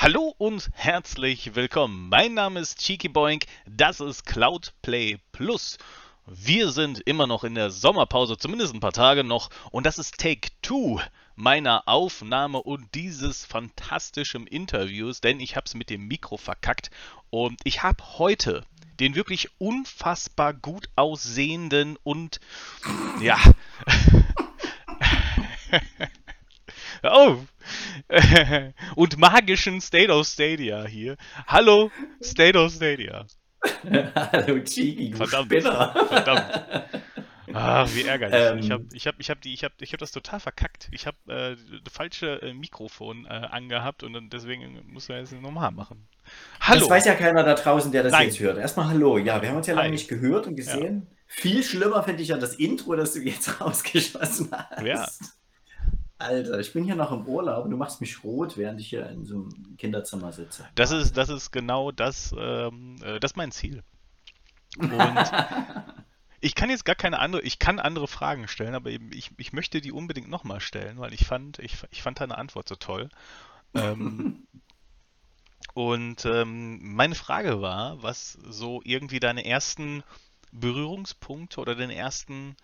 Hallo und herzlich willkommen. Mein Name ist Cheeky Boink, das ist Cloud Play Plus. Wir sind immer noch in der Sommerpause, zumindest ein paar Tage noch, und das ist Take 2 meiner Aufnahme und dieses fantastischen Interviews, denn ich habe es mit dem Mikro verkackt und ich habe heute den wirklich unfassbar gut aussehenden und ja oh und magischen State of Stadia hier. Hallo State of Stadia. Hallo Chigi, Verdammt. Spinner. Verdammt. Ah, wie ärgerlich. Ähm. ich habe ich hab, ich hab die, ich hab, ich hab das total verkackt. Ich habe äh, das falsche äh, Mikrofon äh, angehabt und dann deswegen muss man jetzt nochmal machen. Hallo. Das weiß ja keiner da draußen, der das Nein. jetzt hört. Erstmal Hallo. Ja, wir haben uns ja lange Hi. nicht gehört und gesehen. Viel schlimmer finde ich ja das Intro, das du jetzt rausgeschossen hast. Ja. Alter, ich bin hier noch im Urlaub und du machst mich rot, während ich hier in so einem Kinderzimmer sitze. Das ist, das ist genau das, ähm, äh, das ist mein Ziel. Und ich kann jetzt gar keine andere, ich kann andere Fragen stellen, aber eben ich, ich möchte die unbedingt nochmal stellen, weil ich fand, ich, ich fand deine Antwort so toll. Ähm, und ähm, meine Frage war, was so irgendwie deine ersten Berührungspunkte oder deine ersten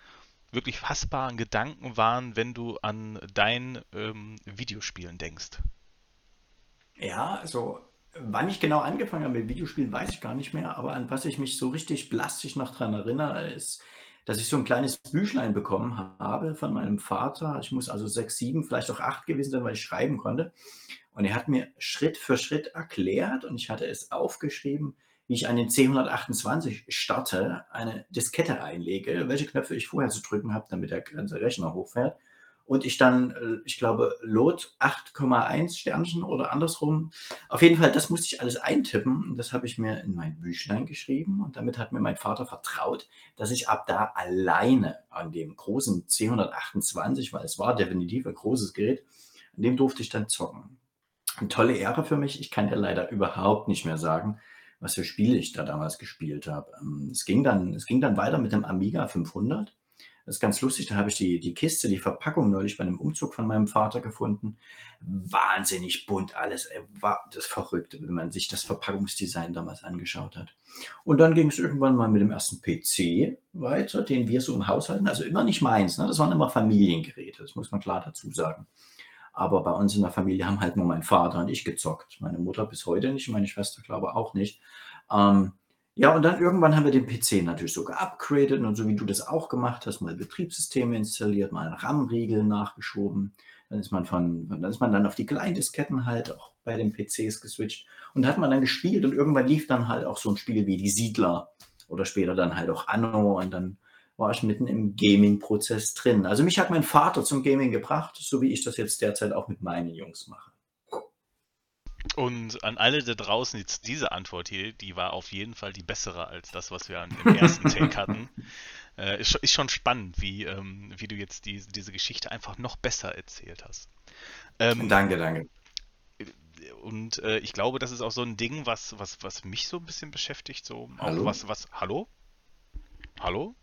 wirklich fassbaren Gedanken waren, wenn du an dein ähm, Videospielen denkst. Ja, also wann ich genau angefangen habe mit Videospielen, weiß ich gar nicht mehr, aber an was ich mich so richtig plastisch noch dran erinnere, ist, dass ich so ein kleines Büchlein bekommen habe von meinem Vater. Ich muss also sechs, sieben, vielleicht auch acht gewesen sein, weil ich schreiben konnte. Und er hat mir Schritt für Schritt erklärt und ich hatte es aufgeschrieben, wie ich einen C128 starte, eine Diskette einlege, welche Knöpfe ich vorher zu drücken habe, damit der ganze Rechner hochfährt. Und ich dann, äh, ich glaube, Lot 8,1 Sternchen oder andersrum. Auf jeden Fall, das musste ich alles eintippen. Das habe ich mir in mein Büchlein geschrieben. Und damit hat mir mein Vater vertraut, dass ich ab da alleine an dem großen C128, weil es war definitiv ein großes Gerät, an dem durfte ich dann zocken. Eine tolle Ehre für mich. Ich kann dir leider überhaupt nicht mehr sagen, was für Spiele ich da damals gespielt habe. Ähm, Es ging dann, es ging dann weiter mit dem Amiga 500. Das ist ganz lustig, da habe ich die, die Kiste, die Verpackung neulich bei einem Umzug von meinem Vater gefunden. Wahnsinnig bunt alles, ey, war das verrückt, wenn man sich das Verpackungsdesign damals angeschaut hat. Und dann ging es irgendwann mal mit dem ersten PC weiter, den wir so im Haus hatten. Also immer nicht meins, ne? das waren immer Familiengeräte, das muss man klar dazu sagen. Aber bei uns in der Familie haben halt nur mein Vater und ich gezockt. Meine Mutter bis heute nicht, meine Schwester glaube auch nicht. Ähm, ja, und dann irgendwann haben wir den PC natürlich so geupgradet und so wie du das auch gemacht hast, mal Betriebssysteme installiert, mal RAM-Riegel nachgeschoben. Dann ist man von, dann ist man dann auf die Kleindisketten halt auch bei den PCs geswitcht und hat man dann gespielt und irgendwann lief dann halt auch so ein Spiel wie die Siedler oder später dann halt auch Anno und dann war ich mitten im Gaming-Prozess drin. Also mich hat mein Vater zum Gaming gebracht, so wie ich das jetzt derzeit auch mit meinen Jungs mache. Und an alle da draußen, jetzt diese Antwort hier, die war auf jeden Fall die bessere als das, was wir an- im ersten Take hatten. Äh, ist, schon- ist schon spannend, wie, ähm, wie du jetzt die, diese Geschichte einfach noch besser erzählt hast. Ähm, Danke, danke. und äh, ich glaube, das ist auch so ein Ding, was, was, was mich so ein bisschen beschäftigt. So auch Hallo? was, was. Hallo? Hallo?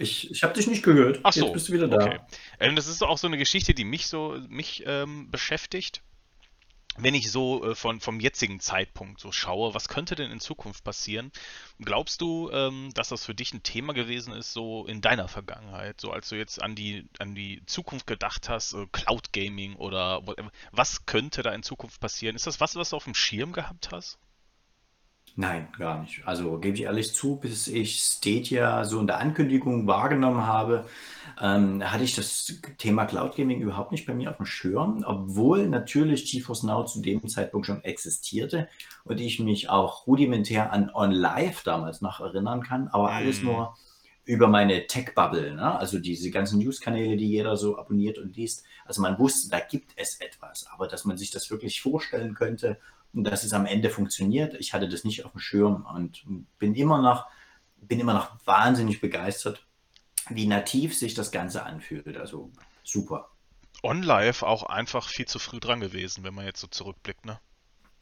Ich, ich habe dich nicht gehört. Ach so, Jetzt bist du wieder da. okay. Ähm, das ist auch so eine Geschichte, die mich so mich ähm, beschäftigt. Wenn ich so äh, von, vom jetzigen Zeitpunkt so schaue, was könnte denn in Zukunft passieren? Glaubst du, ähm, dass das für dich ein Thema gewesen ist, so in deiner Vergangenheit, so als du jetzt an die, an die Zukunft gedacht hast, äh, Cloud Gaming oder was könnte da in Zukunft passieren? Ist das was, was du auf dem Schirm gehabt hast? Nein, gar nicht. Also gebe ich ehrlich zu, bis ich Stadia so in der Ankündigung wahrgenommen habe, ähm, hatte ich das Thema Cloud Gaming überhaupt nicht bei mir auf dem Schirm, obwohl natürlich GeForce Now zu dem Zeitpunkt schon existierte und ich mich auch rudimentär an OnLive damals noch erinnern kann, aber alles Mm. nur über meine Tech-Bubble, ne? also diese ganzen News-Kanäle, die jeder so abonniert und liest. Also man wusste, da gibt es etwas, aber dass man sich das wirklich vorstellen könnte dass es am Ende funktioniert, ich hatte das nicht auf dem Schirm und bin immer noch, bin immer noch wahnsinnig begeistert, wie nativ sich das Ganze anfühlt. Also super. OnLive auch einfach viel zu früh dran gewesen, wenn man jetzt so zurückblickt, ne?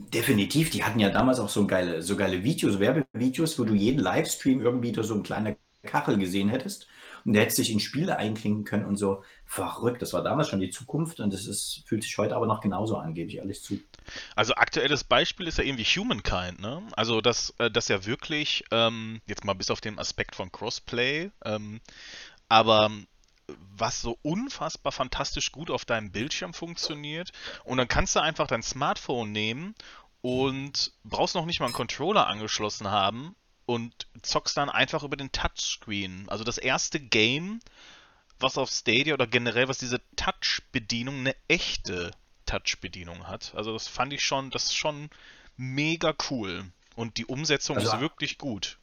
Definitiv, die hatten ja damals auch so geile, so geile Videos, Werbevideos, wo du jeden Livestream irgendwie durch so eine kleine Kachel gesehen hättest. Und der hätte sich in Spiele einklinken können und so. Verrückt, das war damals schon die Zukunft und das ist, fühlt sich heute aber noch genauso an, gebe ich ehrlich zu. Also aktuelles Beispiel ist ja irgendwie Humankind, ne? Also dass äh, das ja wirklich, ähm, jetzt mal bis auf den Aspekt von Crossplay, ähm, aber was so unfassbar fantastisch gut auf deinem Bildschirm funktioniert. Und dann kannst du einfach dein Smartphone nehmen und brauchst noch nicht mal einen Controller angeschlossen haben und zockst dann einfach über den Touchscreen. Also das erste Game, was auf Stadia oder generell, was diese Touch-Bedienung, eine echte Touch-Bedienung hat. Also das fand ich schon, das ist schon mega cool. Und die Umsetzung also, ist wirklich gut.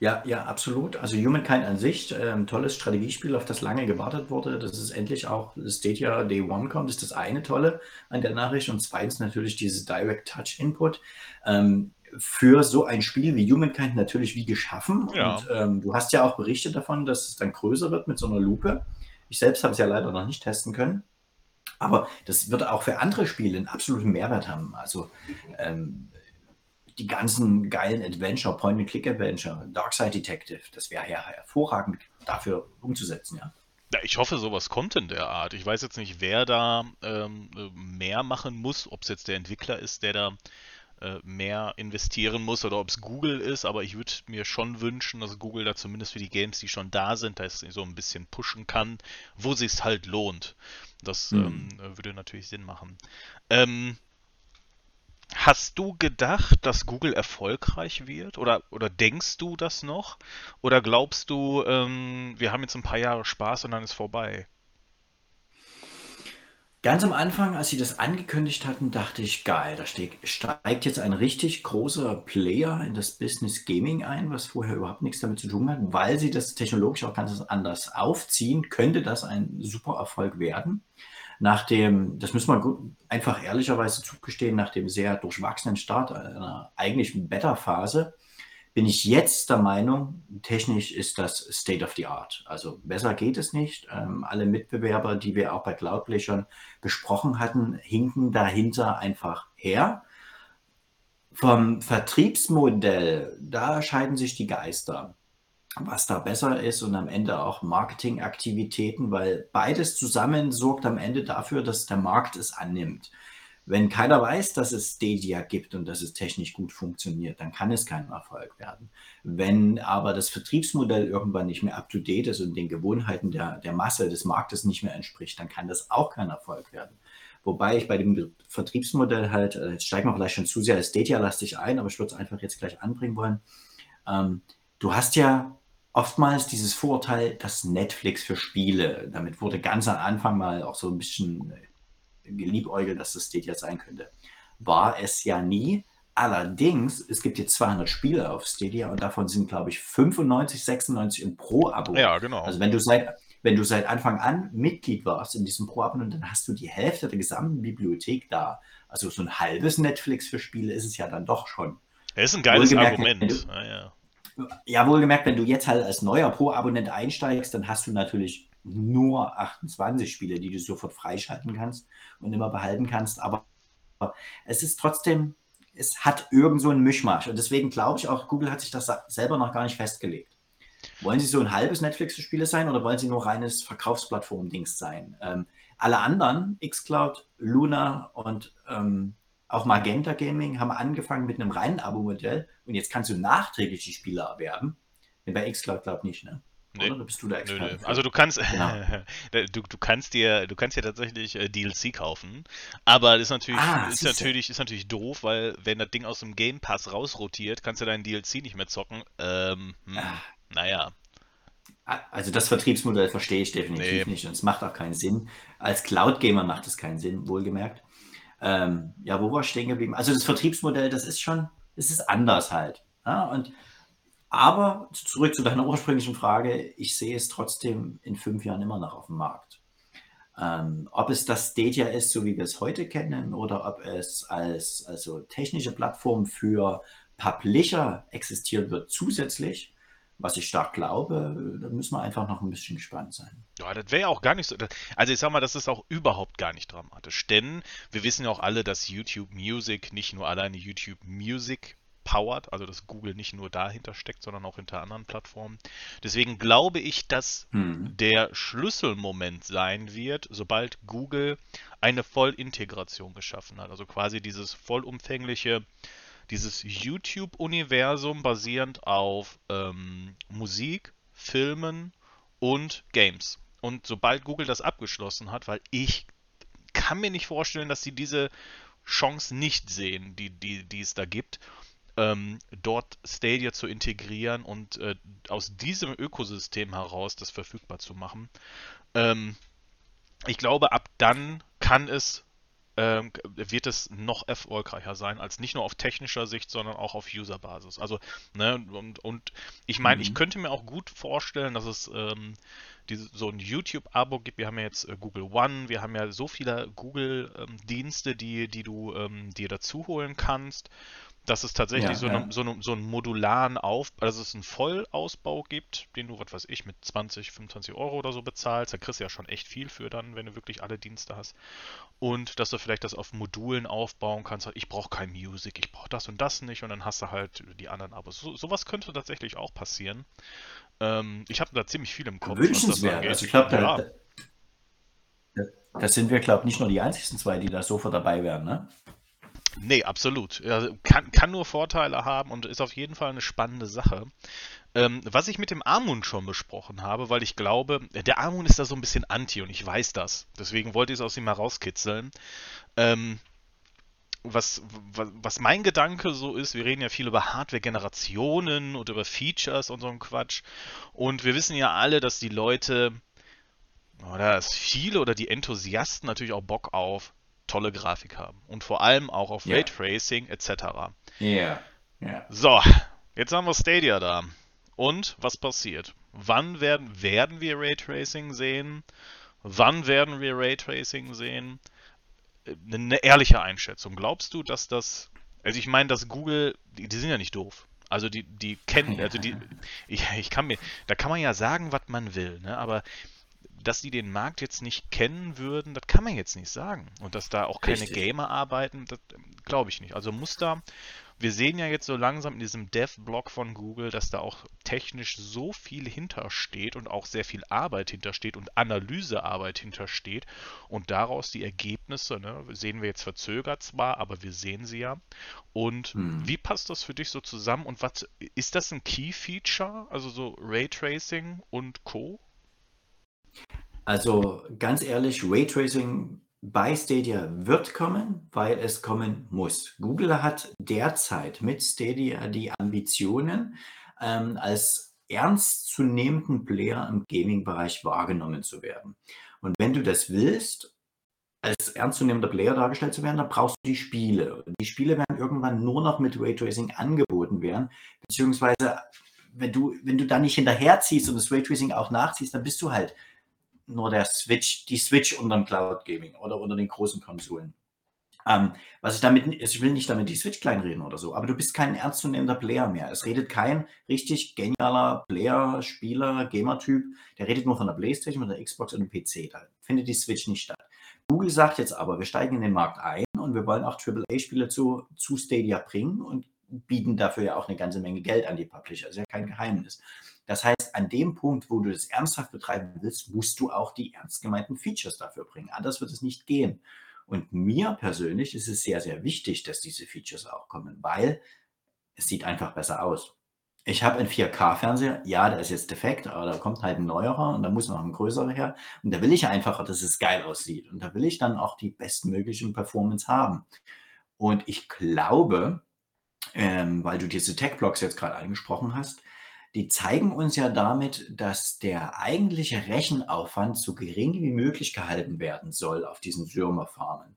Ja, ja, absolut. Also Humankind an sich, ähm, tolles Strategiespiel, auf das lange gewartet wurde. Das ist endlich auch Stadia Day One kommt, ist das eine tolle an der Nachricht. Und zweitens natürlich dieses Direct Touch Input. Ähm, für so ein Spiel wie Humankind natürlich wie geschaffen. Ja. Und ähm, du hast ja auch Berichte davon, dass es dann größer wird mit so einer Lupe. Ich selbst habe es ja leider noch nicht testen können. Aber das wird auch für andere Spiele einen absoluten Mehrwert haben. Also ähm, die ganzen geilen Adventure, Point-and-Click-Adventure, Darkside Detective, das wäre ja hervorragend dafür umzusetzen, ja. Ja, ich hoffe, sowas kommt in der Art. Ich weiß jetzt nicht, wer da ähm, mehr machen muss, ob es jetzt der Entwickler ist, der da mehr investieren muss oder ob es Google ist, aber ich würde mir schon wünschen, dass Google da zumindest für die Games, die schon da sind, da so ein bisschen pushen kann, wo sich halt lohnt. Das mhm. ähm, würde natürlich Sinn machen. Ähm, Hast du gedacht, dass Google erfolgreich wird? Oder, oder denkst du das noch? Oder glaubst du, ähm, wir haben jetzt ein paar Jahre Spaß und dann ist vorbei? Ganz am Anfang, als sie das angekündigt hatten, dachte ich, geil, da steigt jetzt ein richtig großer Player in das Business Gaming ein, was vorher überhaupt nichts damit zu tun hat, weil sie das technologisch auch ganz anders aufziehen, könnte das ein super Erfolg werden. Nach dem, das man gut, einfach ehrlicherweise zugestehen, nach dem sehr durchwachsenen Start einer eigentlichen Beta-Phase, bin ich jetzt der Meinung, technisch ist das State of the Art. Also besser geht es nicht. Ähm, alle Mitbewerber, die wir auch bei Cloudplay schon besprochen hatten, hinken dahinter einfach her. Vom Vertriebsmodell, da scheiden sich die Geister was da besser ist und am Ende auch Marketingaktivitäten, weil beides zusammen sorgt am Ende dafür, dass der Markt es annimmt. Wenn keiner weiß, dass es Stadia gibt und dass es technisch gut funktioniert, dann kann es kein Erfolg werden. Wenn aber das Vertriebsmodell irgendwann nicht mehr up-to-date ist und den Gewohnheiten der, der Masse des Marktes nicht mehr entspricht, dann kann das auch kein Erfolg werden. Wobei ich bei dem Vertriebsmodell halt, äh, jetzt steigen wir vielleicht schon zu sehr Stadia-lastig ein, aber ich würde es einfach jetzt gleich anbringen wollen. Ähm, du hast ja oftmals dieses Vorurteil, dass Netflix für Spiele, damit wurde ganz am Anfang mal auch so ein bisschen geliebäugelt, dass das Stadia sein könnte. War es ja nie. Allerdings, es gibt jetzt 200 Spiele auf Stadia und davon sind, glaube ich, 95, 96 im Pro-Abo. Ja, genau. Also wenn du seit, wenn du seit Anfang an Mitglied warst in diesem Pro-Abo, dann hast du die Hälfte der gesamten Bibliothek da. Also so ein halbes Netflix für Spiele ist es ja dann doch schon. Das ist ein geiles Argument. Du, ah, ja. Ja, wohlgemerkt, wenn du jetzt halt als neuer Pro-Abonnent einsteigst, dann hast du natürlich nur 28 Spiele, die du sofort freischalten kannst und immer behalten kannst. Aber es ist trotzdem, es hat irgend so einen Mischmasch. Und deswegen glaube ich auch, Google hat sich das selber noch gar nicht festgelegt. Wollen sie so ein halbes Netflix für Spiele sein oder wollen sie nur reines Verkaufsplattform-Dings sein? Ähm, alle anderen, Xcloud, Luna und ähm, auch Magenta Gaming haben angefangen mit einem reinen Abo-Modell und jetzt kannst du nachträglich die Spiele erwerben. Bei Xcloud glaube ich nicht, ne? Nee. Oder bist du der Experte? Also du kannst, genau. du, du kannst dir, du kannst dir tatsächlich äh, DLC kaufen, aber das ist natürlich, ah, ist natürlich, ist natürlich doof, weil wenn das Ding aus dem Game Pass rausrotiert, kannst du deinen DLC nicht mehr zocken. Ähm, hm, ah. Naja. Also das Vertriebsmodell verstehe ich definitiv nee. nicht und es macht auch keinen Sinn. Als Cloud-Gamer macht es keinen Sinn, wohlgemerkt. Ähm, ja, wo war ich stehen geblieben? Also das Vertriebsmodell, das ist schon, es ist anders halt. Ja? Und, aber zurück zu deiner ursprünglichen Frage, ich sehe es trotzdem in fünf Jahren immer noch auf dem Markt. Ähm, ob es das Stadia ist, so wie wir es heute kennen, oder ob es als also technische Plattform für Publisher existieren wird zusätzlich, was ich stark glaube, da müssen wir einfach noch ein bisschen gespannt sein. Ja, das wäre ja auch gar nicht so. Also ich sag mal, das ist auch überhaupt gar nicht dramatisch. Denn wir wissen ja auch alle, dass YouTube Music nicht nur alleine YouTube Music powert, also dass Google nicht nur dahinter steckt, sondern auch hinter anderen Plattformen. Deswegen glaube ich, dass hm. der Schlüsselmoment sein wird, sobald Google eine Vollintegration geschaffen hat. Also quasi dieses vollumfängliche, dieses YouTube-Universum basierend auf ähm, Musik, Filmen und Games. Und sobald Google das abgeschlossen hat, weil ich kann mir nicht vorstellen, dass sie diese Chance nicht sehen, die, die, die es da gibt, ähm, dort Stadia zu integrieren und äh, aus diesem Ökosystem heraus das verfügbar zu machen. Ähm, ich glaube, ab dann kann es ähm, wird es noch erfolgreicher sein, als nicht nur auf technischer Sicht, sondern auch auf User-Basis. Also, ne, und, und ich meine, mhm. ich könnte mir auch gut vorstellen, dass es ähm, diese, so ein YouTube-Abo gibt. Wir haben ja jetzt äh, Google One, wir haben ja so viele Google-Dienste, ähm, die, die du ähm, dir dazu holen kannst dass es tatsächlich ja, so, ja. Eine, so, eine, so, einen modularen Aufbau, also es einen Vollausbau gibt, den du, was weiß ich, mit 20, 25 Euro oder so bezahlst. Da kriegst du ja schon echt viel für dann, wenn du wirklich alle Dienste hast. Und dass du vielleicht das auf Modulen aufbauen kannst. Ich brauche kein Music, ich brauche das und das nicht und dann hast du halt die anderen Abos. So, sowas könnte tatsächlich auch passieren. Ähm, ich habe da ziemlich viel im Kopf. Wünschenswert. Also ich glaube, da, ja. da, da, sind wir, glaube ich, nicht nur die einzigen zwei, die da sofort dabei wären, ne? Nee, absolut. Kann, kann nur Vorteile haben und ist auf jeden Fall eine spannende Sache. Ähm, was ich mit dem Armund schon besprochen habe, weil ich glaube, der Armund ist da so ein bisschen anti und ich weiß das. Deswegen wollte ich es aus ihm herauskitzeln. Ähm, was, was, was, mein Gedanke so ist, wir reden ja viel über Hardware-Generationen und über Features und so ein Quatsch. Und wir wissen ja alle, dass die Leute, oder dass viele oder die Enthusiasten natürlich auch Bock auf tolle Grafik haben. Und vor allem auch auf ja. Raytracing etc. Ja. ja. So, jetzt haben wir Stadia da. Und was passiert? Wann werden, werden wir Raytracing sehen? Wann werden wir Raytracing sehen? Eine ehrliche Einschätzung. Glaubst du, dass das. Also ich meine, dass Google, die, die sind ja nicht doof. Also die, die kennen, also die, ich, ich kann mir, da kann man ja sagen, was man will, ne? Aber dass die den Markt jetzt nicht kennen würden, das kann man jetzt nicht sagen. Und dass da auch keine Richtig. Gamer arbeiten, das ähm, glaube ich nicht. Also muss da, wir sehen ja jetzt so langsam in diesem Dev-Blog von Google, dass da auch technisch so viel hintersteht und auch sehr viel Arbeit hintersteht und Analysearbeit hintersteht. Und daraus die Ergebnisse, ne, sehen wir jetzt verzögert zwar, aber wir sehen sie ja. Und hm. wie passt das für dich so zusammen? Und was ist das ein Key-Feature? Also so Raytracing und Co.? Also ganz ehrlich, Raytracing bei Stadia wird kommen, weil es kommen muss. Google hat derzeit mit Stadia die Ambitionen, ähm, als ernstzunehmenden Player im Gaming-Bereich wahrgenommen zu werden. Und wenn du das willst, als ernstzunehmender Player dargestellt zu werden, dann brauchst du die Spiele. Und die Spiele werden irgendwann nur noch mit Raytracing angeboten werden, beziehungsweise wenn du, wenn du da nicht hinterherziehst und das Raytracing auch nachziehst, dann bist du halt nur der Switch, die Switch unter dem Cloud Gaming oder unter den großen Konsolen. Ähm, was ich damit, ich will nicht damit die Switch kleinreden oder so, aber du bist kein ernstzunehmender Player mehr. Es redet kein richtig genialer Player, Spieler, Gamer-Typ, der redet nur von der Playstation, von der Xbox und dem PC. Da findet die Switch nicht statt. Google sagt jetzt aber, wir steigen in den Markt ein und wir wollen auch AAA-Spiele zu, zu Stadia bringen und bieten dafür ja auch eine ganze Menge Geld an die Publisher. Das ist ja kein Geheimnis. Das heißt, an dem Punkt, wo du das ernsthaft betreiben willst, musst du auch die ernst gemeinten Features dafür bringen. Anders wird es nicht gehen. Und mir persönlich ist es sehr, sehr wichtig, dass diese Features auch kommen, weil es sieht einfach besser aus. Ich habe einen 4K-Fernseher, ja, der ist jetzt defekt, aber da kommt halt ein neuerer und da muss noch ein größerer her. Und da will ich einfach, dass es geil aussieht. Und da will ich dann auch die bestmöglichen Performance haben. Und ich glaube, ähm, weil du diese Tech-Blocks jetzt gerade angesprochen hast, die zeigen uns ja damit, dass der eigentliche Rechenaufwand so gering wie möglich gehalten werden soll auf diesen Sürmerfarmen.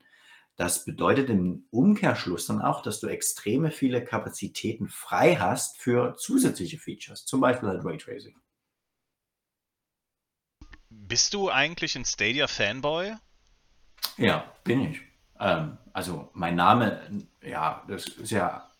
Das bedeutet im Umkehrschluss dann auch, dass du extreme viele Kapazitäten frei hast für zusätzliche Features, zum Beispiel halt Raytracing. Bist du eigentlich ein Stadia-Fanboy? Ja, bin ich. Ähm, also mein Name, ja, das ist ja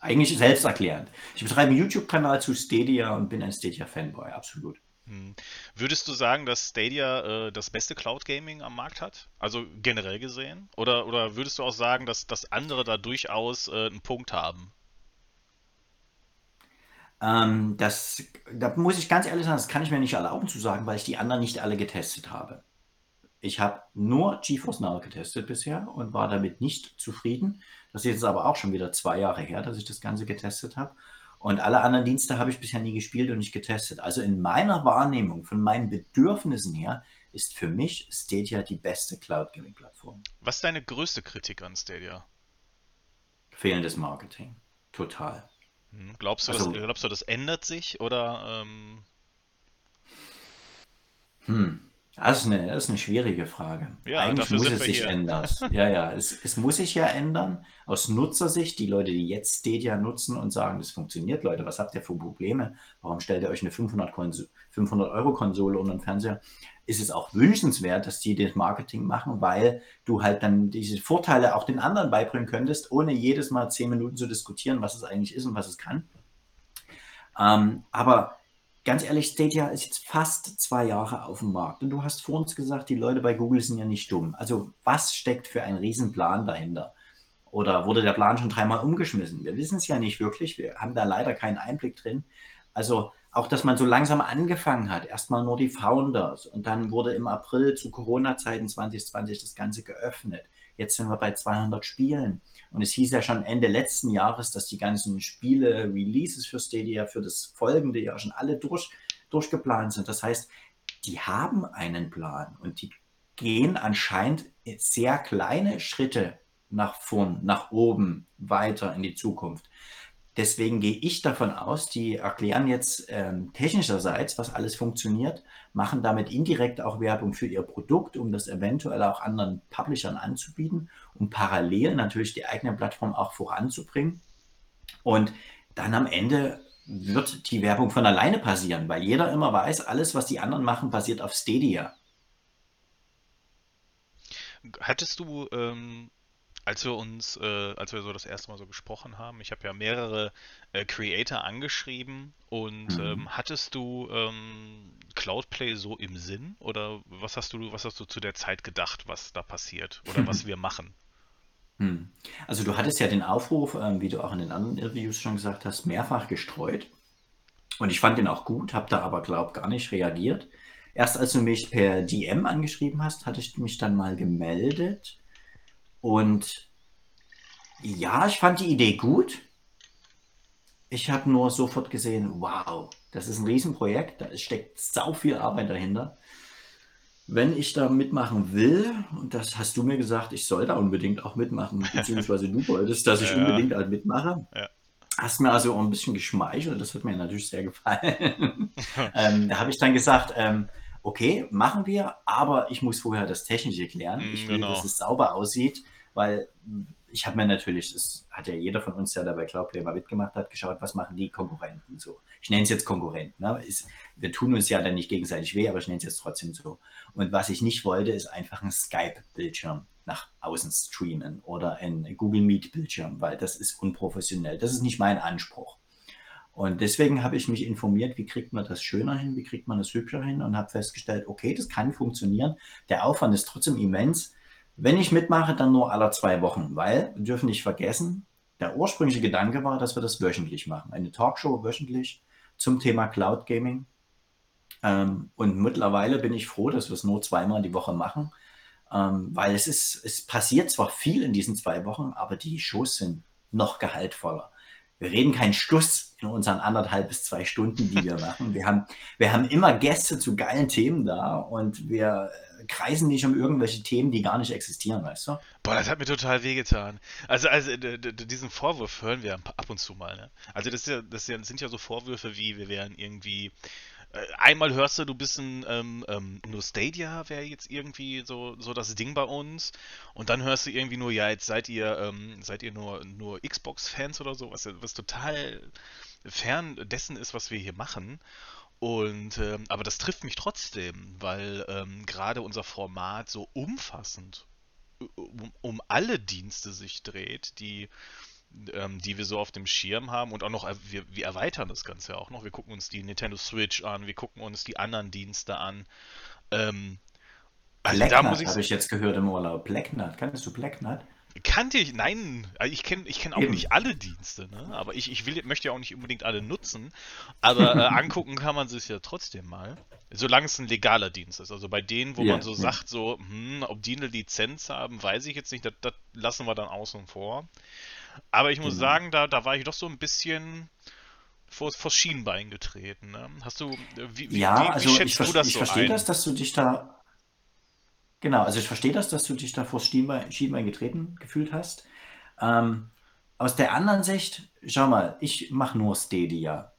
eigentlich selbsterklärend. Ich betreibe einen YouTube-Kanal zu Stadia und bin ein Stadia-Fanboy, absolut. Hm. Würdest du sagen, dass Stadia äh, das beste Cloud Gaming am Markt hat? Also generell gesehen? Oder, oder würdest du auch sagen, dass, dass andere da durchaus äh, einen Punkt haben? Ähm, das, da muss ich ganz ehrlich sagen, das kann ich mir nicht erlauben zu sagen, weil ich die anderen nicht alle getestet habe. Ich habe nur GeForce Now getestet bisher und war damit nicht zufrieden. Das ist jetzt aber auch schon wieder zwei Jahre her, dass ich das Ganze getestet habe. Und alle anderen Dienste habe ich bisher nie gespielt und nicht getestet. Also in meiner Wahrnehmung, von meinen Bedürfnissen her, ist für mich Stadia die beste Cloud Gaming Plattform. Was ist deine größte Kritik an Stadia? Fehlendes Marketing. Total. Hm, glaubst, du, also, das, glaubst du, das ändert sich oder? Ähm... Hm. Das ist, eine, das ist eine schwierige Frage. Ja, Eigentlich muss es sich hier. ändern. Ja, ja, es, es, muss sich ja ändern. Aus Nutzersicht, die Leute, die jetzt Stadia nutzen und sagen, das funktioniert, Leute, was habt ihr für Probleme? Warum stellt ihr euch eine 500-Euro-Konsole unter den Fernseher? Ist es auch wünschenswert, dass die das Marketing machen, weil du halt dann diese Vorteile auch den anderen beibringen könntest, ohne jedes Mal zehn Minuten zu diskutieren, was es eigentlich ist und was es kann. Ähm, aber ganz ehrlich, Stadia ist jetzt fast zwei Jahre auf dem Markt. Und du hast vor uns gesagt, die Leute bei Google sind ja nicht dumm. Also was steckt für ein Riesenplan dahinter? Oder wurde der Plan schon dreimal umgeschmissen? Wir wissen es ja nicht wirklich. Wir haben da leider keinen Einblick drin. Also auch, dass man so langsam angefangen hat. Erstmal nur die Founders. Und dann wurde im April zu Corona-Zeiten 2020 das Ganze geöffnet. Jetzt sind wir bei 200 Spielen. Und es hieß ja schon Ende letzten Jahres, dass die ganzen Spiele, Releases für Stadia für das folgende Jahr schon alle durch, durchgeplant sind. Das heißt, die haben einen Plan und die gehen anscheinend sehr kleine Schritte nach vorn, nach oben, weiter in die Zukunft. Deswegen gehe ich davon aus, die erklären jetzt ähm, technischerseits, was alles funktioniert, machen damit indirekt auch Werbung für ihr Produkt, um das eventuell auch anderen Publishern anzubieten, um parallel natürlich die eigene Plattform auch voranzubringen. Und dann am Ende wird die Werbung von alleine passieren, weil jeder immer weiß, alles, was die anderen machen, basiert auf Stadia. Hattest du ähm, als wir uns, äh, als wir so das erste Mal so gesprochen haben, ich habe ja mehrere äh, Creator angeschrieben und mhm. ähm, hattest du ähm, Cloudplay so im Sinn oder was hast du, was hast du zu der Zeit gedacht, was da passiert oder was wir machen? Hm. Also du hattest ja den Aufruf, ähm, wie du auch in den anderen Interviews schon gesagt hast, mehrfach gestreut. Und ich fand den auch gut, habe da aber, glaub, gar nicht reagiert. Erst als du mich per DM angeschrieben hast, hatte ich mich dann mal gemeldet und ja, ich fand die Idee gut. Ich habe nur sofort gesehen, wow, das ist ein Riesenprojekt, da steckt sau viel Arbeit dahinter. Wenn ich da mitmachen will, und das hast du mir gesagt, ich soll da unbedingt auch mitmachen, beziehungsweise du wolltest, dass ich ja. unbedingt halt mitmache. Ja. Hast mir also auch ein bisschen geschmeichelt, das hat mir natürlich sehr gefallen. ähm, da habe ich dann gesagt, ähm, okay, machen wir, aber ich muss vorher das Technische klären. Ich will, genau. dass es sauber aussieht, weil ich habe mir natürlich, das hat ja jeder von uns, der da bei Cloudplay mal mitgemacht hat, geschaut, was machen die Konkurrenten so. Ich nenne es jetzt Konkurrenten. Ne? Ist, wir tun uns ja dann nicht gegenseitig weh, aber ich nenne es jetzt trotzdem so. Und was ich nicht wollte, ist einfach ein Skype-Bildschirm nach außen streamen oder ein Google Meet-Bildschirm, weil das ist unprofessionell. Das ist nicht mein Anspruch. Und deswegen habe ich mich informiert, wie kriegt man das schöner hin, wie kriegt man das hübscher hin und habe festgestellt, okay, das kann funktionieren. Der Aufwand ist trotzdem immens. Wenn ich mitmache, dann nur alle zwei Wochen, weil wir dürfen nicht vergessen, der ursprüngliche Gedanke war, dass wir das wöchentlich machen. Eine Talkshow wöchentlich zum Thema Cloud Gaming. Ähm, und mittlerweile bin ich froh, dass wir es nur zweimal die Woche machen, ähm, weil es ist, es passiert zwar viel in diesen zwei Wochen, aber die Shows sind noch gehaltvoller wir reden keinen Schluss in unseren anderthalb bis zwei Stunden, die wir machen. Wir haben, wir haben immer Gäste zu geilen Themen da und wir kreisen nicht um irgendwelche Themen, die gar nicht existieren, weißt du? Boah, das hat mir total wehgetan. Also, also diesen Vorwurf hören wir ab und zu mal. Ne? Also das, ja, das sind ja so Vorwürfe wie, wir wären irgendwie äh, einmal hörst du, du bist ein ähm, ähm, nur Stadia wäre jetzt irgendwie so, so das Ding bei uns. Und dann hörst du irgendwie nur, ja, jetzt seid ihr, ähm, seid ihr nur, nur Xbox-Fans oder so, was, was total fern dessen ist, was wir hier machen. Und ähm, aber das trifft mich trotzdem, weil ähm, gerade unser Format so umfassend um, um alle Dienste sich dreht, die ähm, die wir so auf dem Schirm haben und auch noch, äh, wir, wir erweitern das Ganze auch noch. Wir gucken uns die Nintendo Switch an, wir gucken uns die anderen Dienste an. Ähm, also Blacknut habe ich jetzt gehört im Urlaub. Blacknut, kannst du Blacknut? Kannte ich, nein, also ich kenne ich kenn auch Eben. nicht alle Dienste, ne? aber ich, ich will, möchte ja auch nicht unbedingt alle nutzen, aber äh, angucken kann man sich ja trotzdem mal, solange es ein legaler Dienst ist. Also bei denen, wo Ja, man so ja. sagt, so, hm, ob die eine Lizenz haben, weiß ich jetzt nicht, das, das lassen wir dann außen vor. Aber ich muss Genau. sagen, da, da war ich doch so ein bisschen vor, vor Schienbein getreten. Ne? Hast du, wie, wie, Ja, wie, also wie ich, schätzt ver- du das ich so verstehe ein? das, dass du dich da, genau, also ich verstehe das, dass du dich da vor Schienbein, Schienbein getreten gefühlt hast. Ähm, aus der anderen Sicht, schau mal, ich mache nur Stadia.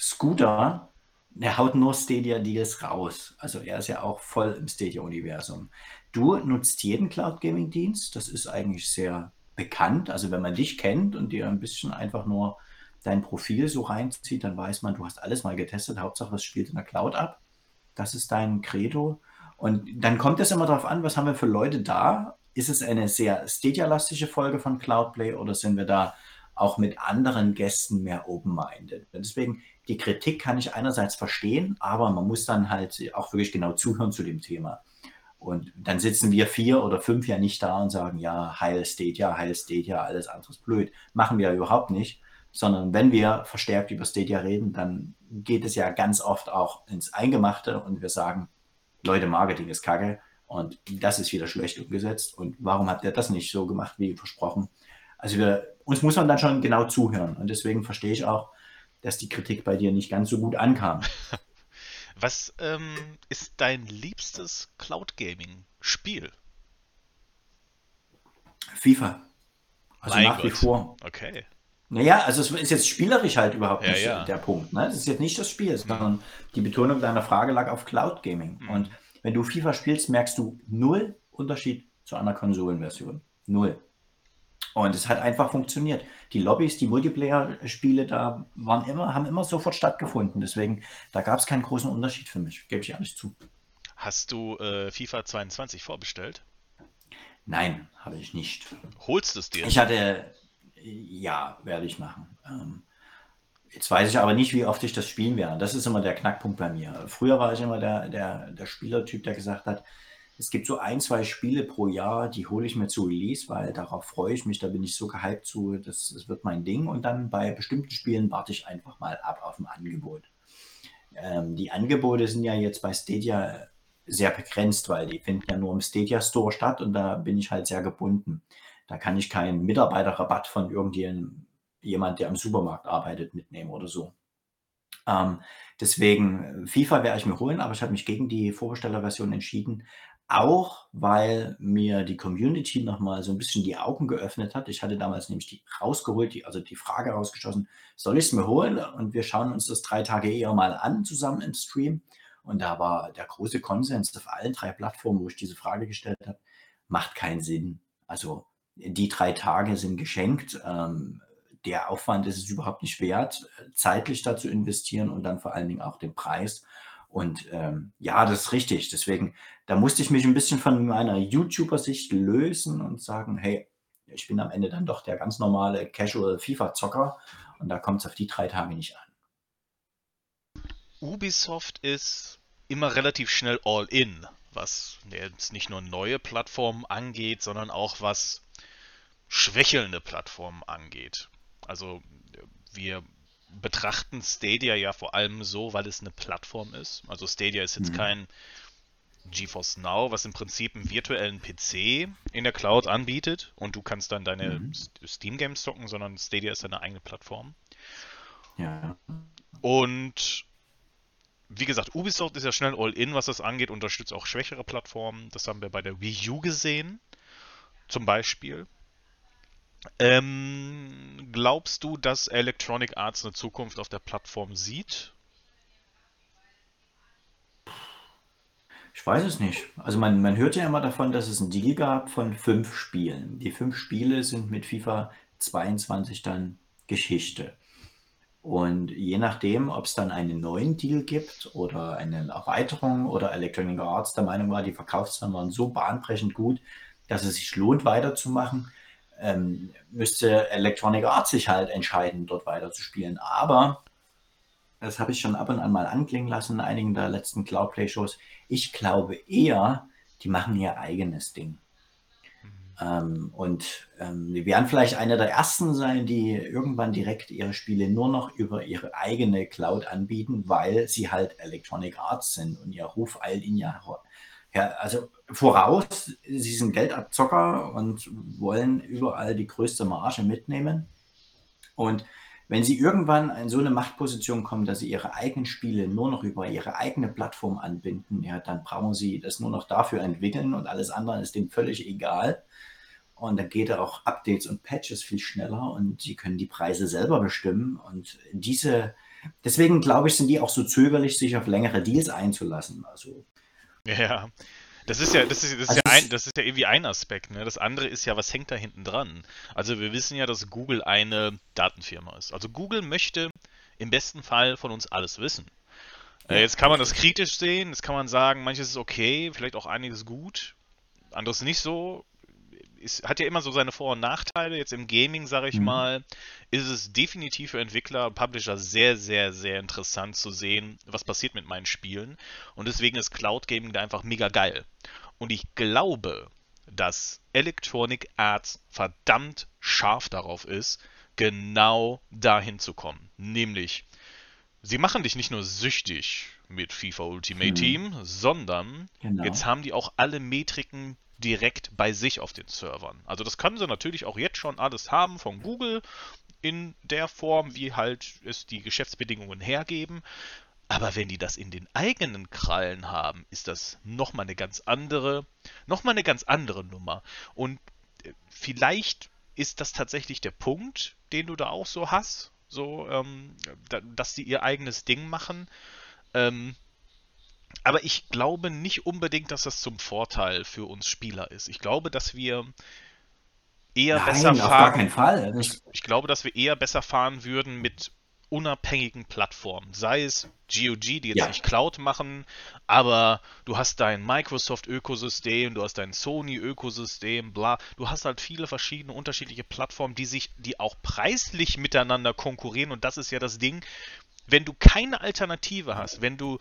Scooter, der haut nur Stadia-Deals raus. Also er ist ja auch voll im Stadia-Universum. Du nutzt jeden Cloud Gaming-Dienst, das ist eigentlich sehr bekannt. Also wenn man dich kennt und dir ein bisschen einfach nur dein Profil so reinzieht, dann weiß man, du hast alles mal getestet. Hauptsache, es spielt in der Cloud ab. Das ist dein Credo. Und dann kommt es immer darauf an, was haben wir für Leute da? Ist es eine sehr Stadia-lastige Folge von Cloudplay oder sind wir da auch mit anderen Gästen mehr open-minded? Deswegen, die Kritik kann ich einerseits verstehen, aber man muss dann halt auch wirklich genau zuhören zu dem Thema. Und dann sitzen wir vier oder fünf ja nicht da und sagen, ja, heil Stadia, heil Stadia, alles andere ist blöd. Machen wir ja überhaupt nicht. Sondern wenn wir verstärkt über Stadia reden, dann geht es ja ganz oft auch ins Eingemachte und wir sagen, Leute, Marketing ist kacke und das ist wieder schlecht umgesetzt. Und warum habt ihr das nicht so gemacht, wie versprochen? Also wir, uns muss man dann schon genau zuhören. Und deswegen verstehe ich auch, dass die Kritik bei dir nicht ganz so gut ankam. Was ähm, ist dein liebstes Cloud Gaming Spiel? FIFA. Also Mein nach wie Gott. vor. Okay. Naja, also es ist jetzt spielerisch halt überhaupt Ja, nicht ja. der Punkt. Ne? Das ist jetzt nicht das Spiel, sondern die Betonung deiner Frage lag auf Cloud Gaming. Mhm. Und wenn du FIFA spielst, merkst du null Unterschied zu einer Konsolenversion. Null. Und es hat einfach funktioniert. Die Lobbys, die Multiplayer-Spiele da waren immer, haben immer sofort stattgefunden. Deswegen, da gab es keinen großen Unterschied für mich, gebe ich ehrlich zu. Hast du äh, FIFA 22 vorbestellt? Nein, habe ich nicht. Holst es dir? Ich hatte, ja, werde ich machen. Ähm, jetzt weiß ich aber nicht, wie oft ich das spielen werde. Das ist immer der Knackpunkt bei mir. Früher war ich immer der, der, der Spielertyp, der gesagt hat, es gibt so ein, zwei Spiele pro Jahr, die hole ich mir zu Release, weil darauf freue ich mich, da bin ich so gehypt zu, das, das wird mein Ding. Und dann bei bestimmten Spielen warte ich einfach mal ab auf ein Angebot. Ähm, die Angebote sind ja jetzt bei Stadia sehr begrenzt, weil die finden ja nur im Stadia Store statt und da bin ich halt sehr gebunden. Da kann ich keinen Mitarbeiterrabatt von irgendjemandem, jemand, der im Supermarkt arbeitet, mitnehmen oder so. Ähm, deswegen, FIFA werde ich mir holen, aber ich habe mich gegen die Vorbestellerversion entschieden. Auch weil mir die Community nochmal so ein bisschen die Augen geöffnet hat. Ich hatte damals nämlich die rausgeholt, die, also die Frage rausgeschossen, soll ich es mir holen? Und wir schauen uns das drei Tage eher mal an, zusammen im Stream. Und da war der große Konsens auf allen drei Plattformen, wo ich diese Frage gestellt habe, macht keinen Sinn. Also die drei Tage sind geschenkt. Ähm, der Aufwand ist es überhaupt nicht wert, zeitlich da zu investieren und dann vor allen Dingen auch den Preis. Und ähm, ja, das ist richtig. Deswegen, da musste ich mich ein bisschen von meiner YouTuber-Sicht lösen und sagen, hey, ich bin am Ende dann doch der ganz normale Casual FIFA-Zocker und da kommt es auf die drei Tage nicht an. Ubisoft ist immer relativ schnell all in, was jetzt nicht nur neue Plattformen angeht, sondern auch was schwächelnde Plattformen angeht. Also wir betrachten Stadia ja vor allem so, weil es eine Plattform ist. Also Stadia ist jetzt Mhm. kein GeForce Now, was im Prinzip einen virtuellen PC in der Cloud anbietet und du kannst dann deine Mhm. Steam Games zocken, sondern Stadia ist eine eigene Plattform. Ja. Und wie gesagt, Ubisoft ist ja schnell all-in, was das angeht, unterstützt auch schwächere Plattformen. Das haben wir bei der Wii U gesehen, zum Beispiel. Ähm, glaubst du, dass Electronic Arts eine Zukunft auf der Plattform sieht? Ich weiß es nicht. Also man, man hört ja immer davon, dass es einen Deal gab von fünf Spielen. Die fünf Spiele sind mit FIFA 22 dann Geschichte. Und je nachdem, ob es dann einen neuen Deal gibt oder eine Erweiterung oder Electronic Arts der Meinung war, die Verkaufszahlen waren so bahnbrechend gut, dass es sich lohnt, weiterzumachen, ähm, müsste Electronic Arts sich halt entscheiden, dort weiterzuspielen. Aber das habe ich schon ab und an mal anklingen lassen in einigen der letzten Cloudplay-Shows. Ich glaube eher, die machen ihr eigenes Ding. Ähm, und ähm, wir werden vielleicht einer der ersten sein, die irgendwann direkt ihre Spiele nur noch über ihre eigene Cloud anbieten, weil sie halt Electronic Arts sind und ihr Ruf eilt ihnen ja, ja also voraus. Sie sind Geldabzocker und wollen überall die größte Marge mitnehmen. Und wenn sie irgendwann in so eine Machtposition kommen, dass sie ihre eigenen Spiele nur noch über ihre eigene Plattform anbinden, ja, dann brauchen sie das nur noch dafür entwickeln und alles andere ist dem völlig egal. Und dann geht auch Updates und Patches viel schneller und sie können die Preise selber bestimmen. Und diese, deswegen glaube ich, sind die auch so zögerlich, sich auf längere Deals einzulassen. Also ja, das ist ja, das ist, das ist also ja ein, das ist ja irgendwie ein Aspekt, ne? Das andere ist ja, was hängt da hinten dran? Also wir wissen ja, dass Google eine Datenfirma ist. Also Google möchte im besten Fall von uns alles wissen. Äh, jetzt kann man das kritisch sehen, jetzt kann man sagen, manches ist okay, vielleicht auch einiges gut, anderes nicht so ist, hat ja immer so seine Vor- und Nachteile. Jetzt im Gaming, sage ich mhm. mal, ist es definitiv für Entwickler und Publisher sehr, sehr, sehr interessant zu sehen, was passiert mit meinen Spielen. Und deswegen ist Cloud Gaming da einfach mega geil. Und ich glaube, dass Electronic Arts verdammt scharf darauf ist, genau dahin zu kommen. Nämlich, sie machen dich nicht nur süchtig mit FIFA Ultimate hm. Team, sondern genau. jetzt haben die auch alle Metriken direkt bei sich auf den Servern. Also das können sie natürlich auch jetzt schon alles haben von Google in der Form, wie halt es die Geschäftsbedingungen hergeben. Aber wenn die das in den eigenen Krallen haben, ist das nochmal eine ganz andere, nochmal eine ganz andere Nummer. Und äh, vielleicht ist das tatsächlich der Punkt, den du da auch so hast, so, ähm, dass sie ihr eigenes Ding machen. Ähm, aber ich glaube nicht unbedingt, dass das zum Vorteil für uns Spieler ist. Ich glaube, dass wir eher Nein, besser fahren. Auf gar keinen Fall. Ich, ich glaube, dass wir eher besser fahren würden mit unabhängigen Plattformen. Sei es GOG, die jetzt ja. nicht Cloud machen, aber du hast dein Microsoft-Ökosystem, du hast dein Sony-Ökosystem, bla. Du hast halt viele verschiedene unterschiedliche Plattformen, die sich, die auch preislich miteinander konkurrieren. Und das ist ja das Ding. Wenn du keine Alternative hast, wenn du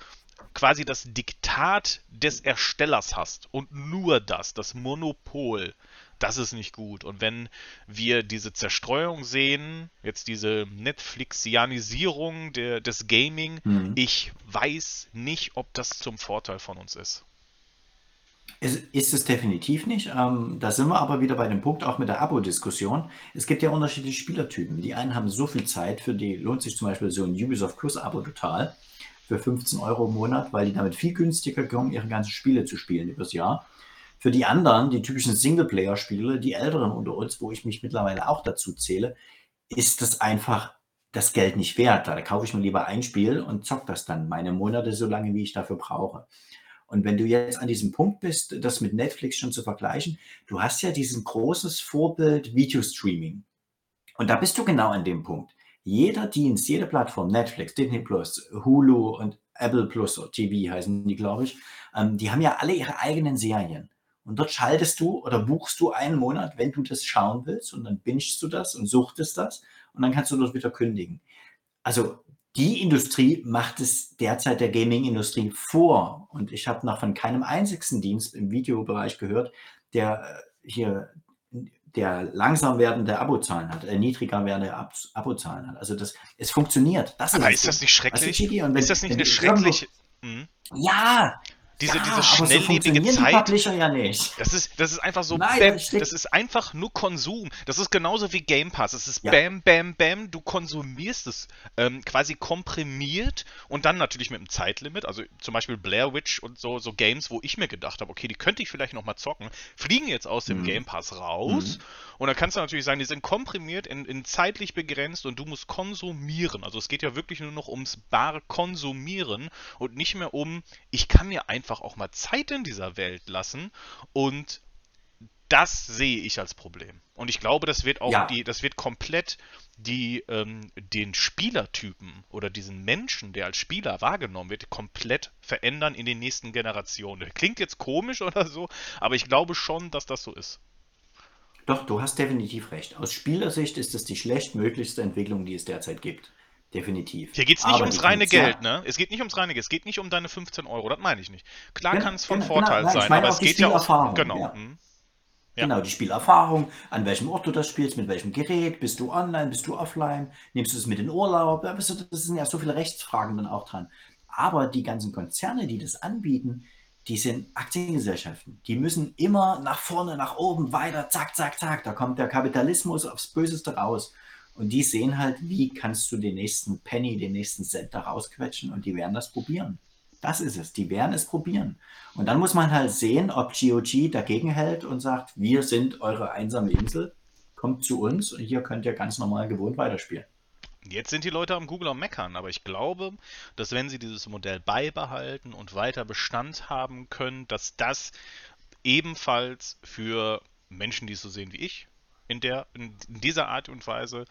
quasi das Diktat des Erstellers hast und nur das, das Monopol, das ist nicht gut. Und wenn wir diese Zerstreuung sehen, jetzt diese Netflixianisierung der, des Gaming, mhm. ich weiß nicht, ob das zum Vorteil von uns ist. Ist, ist es definitiv nicht. Ähm, da sind wir aber wieder bei dem Punkt auch mit der Abo-Diskussion. Es gibt ja unterschiedliche Spielertypen. Die einen haben so viel Zeit, für die lohnt sich zum Beispiel so ein Ubisoft Plus-Abo total für 15 Euro im Monat, weil die damit viel günstiger kommen, ihre ganzen Spiele zu spielen übers Jahr. Für die anderen, die typischen Singleplayer-Spiele, die Älteren unter uns, wo ich mich mittlerweile auch dazu zähle, ist das einfach das Geld nicht wert. Da kaufe ich mir lieber ein Spiel und zock das dann meine Monate so lange, wie ich dafür brauche. Und wenn du jetzt an diesem Punkt bist, das mit Netflix schon zu vergleichen, du hast ja diesen großes Vorbild Videostreaming. Und da bist du genau an dem Punkt. Jeder Dienst, jede Plattform, Netflix, Disney Plus, Hulu und Apple Plus TV heißen die, glaube ich, ähm, die haben ja alle ihre eigenen Serien. Und dort schaltest du oder buchst du einen Monat, wenn du das schauen willst, und dann bingst du das und suchtest das und dann kannst du das wieder kündigen. Also die Industrie macht es derzeit der Gaming-Industrie vor. Und ich habe noch von keinem einzigen Dienst im Videobereich gehört, der äh, hier der langsam werdende Abozahlen hat, äh, niedriger werdende Ab Abozahlen hat. Also das, es funktioniert. Das Aber ist, ist das nicht schrecklich? Ist das nicht eine schreckliche... Hm? Ja, diese, ja, diese schnelllebige so Zeit. ja nicht. Das ist, das ist einfach so, Nein, bam, das, das, ist einfach nur Konsum. Das ist genauso wie Game Pass. Es ist ja. bam, bam, bam, du konsumierst es ähm, quasi komprimiert und dann natürlich mit einem Zeitlimit. Also zum Beispiel Blair Witch und so, so Games, wo ich mir gedacht habe, okay, die könnte ich vielleicht nochmal zocken, fliegen jetzt aus dem mhm. Game Pass raus. Mhm. Und dann kannst du natürlich sagen, die sind komprimiert, in, in zeitlich begrenzt und du musst konsumieren. Also es geht ja wirklich nur noch ums bare Konsumieren und nicht mehr um, ich kann mir einfach einfach auch mal Zeit in dieser Welt lassen und das sehe ich als Problem. Und ich glaube, das wird auch ja. die, das wird komplett die, ähm, den Spielertypen oder diesen Menschen, der als Spieler wahrgenommen wird, komplett verändern in den nächsten Generationen. Klingt jetzt komisch oder so, aber ich glaube schon, dass das so ist. Doch, du hast definitiv recht. Aus Spielersicht ist es die schlechtmöglichste Entwicklung, die es derzeit gibt. Definitiv. Hier geht es nicht Aber ums reine Geld, ne? Es geht nicht ums reine Geld. Es geht nicht um deine 15 Euro. Das meine ich nicht. Klar kann es von genau, Vorteil nein, sein, aber es geht ja auch. Genau. Ja. Hm. Ja. Genau, die Spielerfahrung, an welchem Ort du das spielst, mit welchem Gerät, bist du online, bist du offline, nimmst du es mit in Urlaub, das sind ja so viele Rechtsfragen dann auch dran. Aber die ganzen Konzerne, die das anbieten, die sind Aktiengesellschaften. Die müssen immer nach vorne, nach oben, weiter, zack, zack, zack. Da kommt der Kapitalismus aufs Böseste raus. Und die sehen halt, wie kannst du den nächsten Penny, den nächsten Cent da rausquetschen und die werden das probieren. Das ist es. Die werden es probieren. Und dann muss man halt sehen, ob GOG dagegen hält und sagt, wir sind eure einsame Insel, kommt zu uns und hier könnt ihr ganz normal gewohnt weiterspielen. Jetzt sind die Leute am Google am Meckern, aber ich glaube, dass wenn sie dieses Modell beibehalten und weiter Bestand haben können, dass das ebenfalls für Menschen, die es so sehen wie ich, in, der, in dieser Art und Weise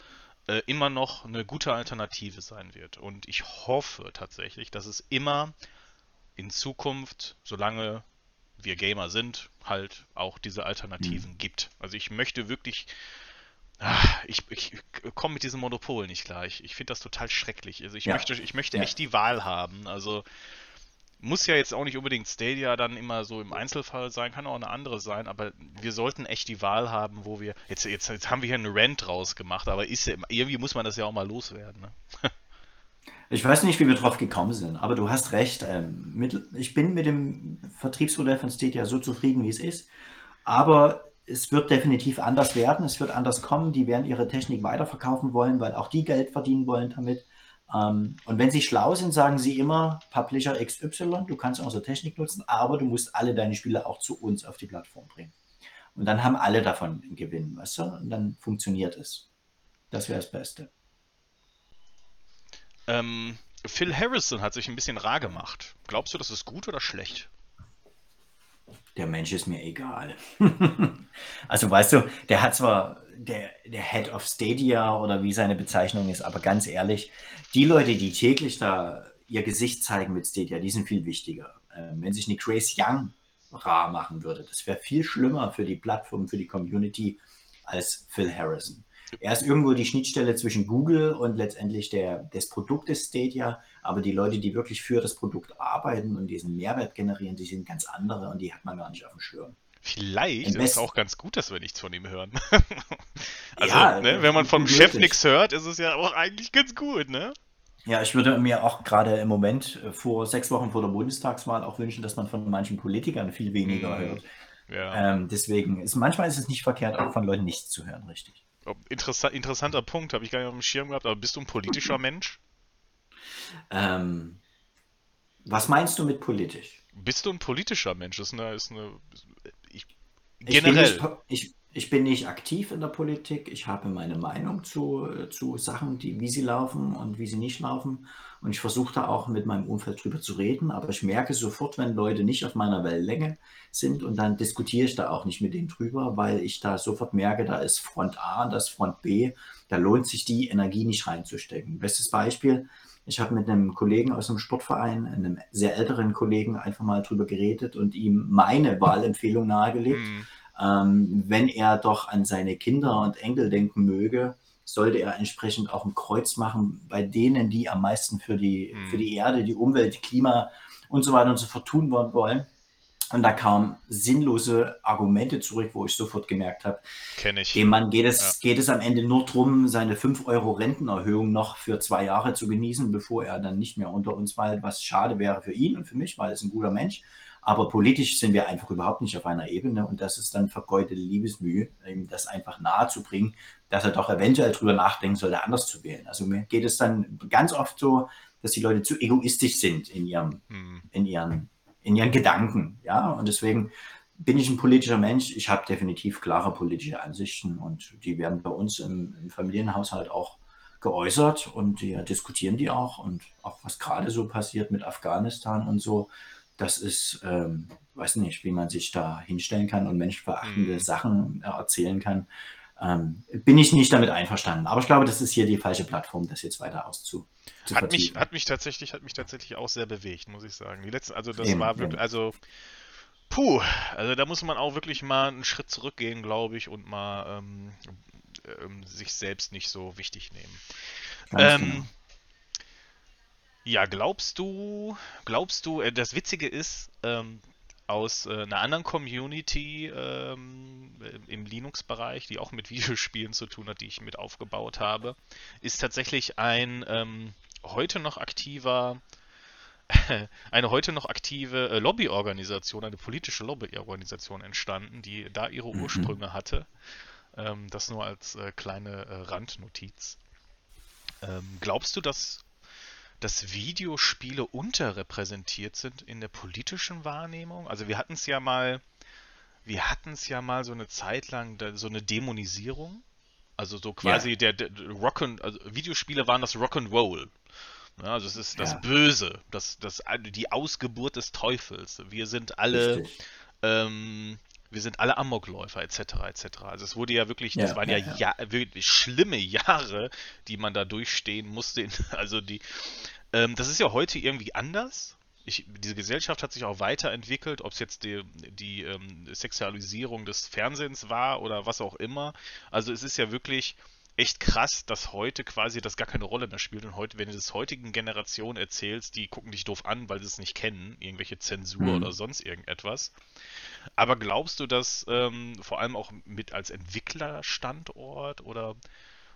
äh, immer noch eine gute Alternative sein wird. Und ich hoffe tatsächlich, dass es immer in Zukunft, solange wir Gamer sind, halt auch diese Alternativen mhm. gibt. Also ich möchte wirklich. Ach, ich, ich komme mit diesem Monopol nicht klar. Ich, ich finde das total schrecklich. Also ich ja. möchte, ich möchte ja. echt die Wahl haben. Also muss ja jetzt auch nicht unbedingt Stadia dann immer so im Einzelfall sein, kann auch eine andere sein, aber wir sollten echt die Wahl haben, wo wir. Jetzt, jetzt, jetzt haben wir hier einen Rant rausgemacht, aber ist ja, irgendwie muss man das ja auch mal loswerden. Ne? Ich weiß nicht, wie wir drauf gekommen sind, aber du hast recht. Ähm, mit, ich bin mit dem Vertriebsmodell von Stadia so zufrieden, wie es ist. Aber es wird definitiv anders werden. Es wird anders kommen. Die werden ihre Technik weiterverkaufen wollen, weil auch die Geld verdienen wollen damit. Ähm, und wenn sie schlau sind, sagen sie immer, Publisher XY, du kannst unsere Technik nutzen, aber du musst alle deine Spiele auch zu uns auf die Plattform bringen. Und dann haben alle davon einen Gewinn, weißt du? Und dann funktioniert es. Das wäre das Beste. Ähm, Phil Harrison hat sich ein bisschen rar gemacht. Glaubst du, das ist gut oder schlecht? Der Mensch ist mir egal. also weißt du, der hat zwar der, der Head of Stadia oder wie seine Bezeichnung ist, aber ganz ehrlich, die Leute, die täglich da ihr Gesicht zeigen mit Stadia, die sind viel wichtiger. Ähm, wenn sich eine Grace Young rar machen würde, das wäre viel schlimmer für die Plattform, für die Community als Phil Harrison. Er ist irgendwo die Schnittstelle zwischen Google und letztendlich der, des Produktes Stadia, aber die Leute, die wirklich für das Produkt arbeiten und diesen Mehrwert generieren, die sind ganz andere und die hat man gar nicht auf dem Schirm. Vielleicht ist es auch ganz gut, dass wir nichts von ihm hören. also, ja, ne, wenn man vom Chef nichts hört, ist es ja auch eigentlich ganz gut, ne? Ja, ich würde mir auch gerade im Moment äh, vor sechs Wochen vor der Bundestagswahl auch wünschen, dass man von manchen Politikern viel weniger mm, hört. Ja. Ähm, deswegen ist manchmal ist es nicht verkehrt, auch von Leuten nichts zu hören, richtig. Interessa interessanter Punkt, habe ich gar nicht auf dem Schirm gehabt, aber bist du ein politischer Mensch? Ähm, was meinst du mit politisch? Bist du ein politischer Mensch? Das ist eine. Ist eine ich, generell. Ich bin, nicht, ich, ich bin, nicht, aktiv in der Politik. Ich habe meine Meinung zu, zu Sachen, die, wie sie laufen und wie sie nicht laufen. Und ich versuche da auch mit meinem Umfeld drüber zu reden. Aber ich merke sofort, wenn Leute nicht auf meiner Wellenlänge sind und dann diskutiere ich da auch nicht mit denen drüber, weil ich da sofort merke, da ist Front A und das Front B. Da lohnt sich die Energie nicht reinzustecken. Bestes Beispiel, ich habe mit einem Kollegen aus einem Sportverein, einem sehr älteren Kollegen, einfach mal drüber geredet und ihm meine Wahlempfehlung nahegelegt. Mhm. Ähm, wenn er doch an seine Kinder und Enkel denken möge, sollte er entsprechend auch ein Kreuz machen bei denen, die am meisten für die, mhm. für die Erde, die Umwelt, Klima und so weiter und so fort tun wollen. Und da kamen sinnlose Argumente zurück, wo ich sofort gemerkt habe, dem Mann geht es, ja. geht es am Ende nur darum, seine 5 Euro Rentenerhöhung noch für zwei Jahre zu genießen, bevor er dann nicht mehr unter uns weilt, was schade wäre für ihn und für mich, weil er ist ein guter Mensch. Aber politisch sind wir einfach überhaupt nicht auf einer Ebene und das ist dann vergeudete Liebesmühe, ihm das einfach nahezubringen, dass er doch eventuell drüber nachdenken sollte, anders zu wählen. Also mir geht es dann ganz oft so, dass die Leute zu egoistisch sind in ihrem, hm. in ihren in ihren Gedanken. Ja, und deswegen bin ich ein politischer Mensch. Ich habe definitiv klare politische Ansichten und die werden bei uns im, im Familienhaushalt auch geäußert und wir diskutieren die auch und auch was gerade so passiert mit Afghanistan und so. Das ist, ähm, weiß nicht, wie man sich da hinstellen kann und menschenverachtende mhm. Sachen erzählen kann. Ähm, bin ich nicht damit einverstanden. Aber ich glaube, das ist hier die falsche Plattform, das jetzt weiter auszu. Hat mich, hat mich tatsächlich, hat mich tatsächlich auch sehr bewegt, muss ich sagen. Die letzten, also das eben, war wirklich, also puh, also da muss man auch wirklich mal einen Schritt zurückgehen, glaube ich, und mal ähm, ähm, sich selbst nicht so wichtig nehmen. Ähm, genau. Ja, glaubst du, glaubst du, äh, das Witzige ist, ähm, aus äh, einer anderen Community ähm, im Linux-Bereich, die auch mit Videospielen zu tun hat, die ich mit aufgebaut habe, ist tatsächlich ein ähm, heute noch aktiver eine heute noch aktive äh, Lobbyorganisation, eine politische Lobbyorganisation entstanden, die da ihre mhm. Ursprünge hatte. Ähm, das nur als äh, kleine äh, Randnotiz. Ähm, glaubst du, dass, dass Videospiele unterrepräsentiert sind in der politischen Wahrnehmung? Also wir hatten es ja mal, wir hatten es ja mal so eine Zeit lang so eine Dämonisierung. Also so quasi ja. der, der Rock and, also Videospiele waren das Rock'n'Roll. Ja, also es ist das ja. Böse, das, das, die Ausgeburt des Teufels. Wir sind alle ähm, wir sind alle Amokläufer etc. etc. Also es wurde ja wirklich, das ja, waren ja, ja, ja. wirklich schlimme Jahre, die man da durchstehen musste. Also die, ähm, das ist ja heute irgendwie anders. Ich, diese Gesellschaft hat sich auch weiterentwickelt, ob es jetzt die, die ähm, Sexualisierung des Fernsehens war oder was auch immer. Also es ist ja wirklich echt krass, dass heute quasi das gar keine Rolle mehr spielt. Und heute, wenn du das heutigen Generation erzählst, die gucken dich doof an, weil sie es nicht kennen, irgendwelche Zensur mhm. oder sonst irgendetwas. Aber glaubst du, dass ähm, vor allem auch mit als Entwicklerstandort oder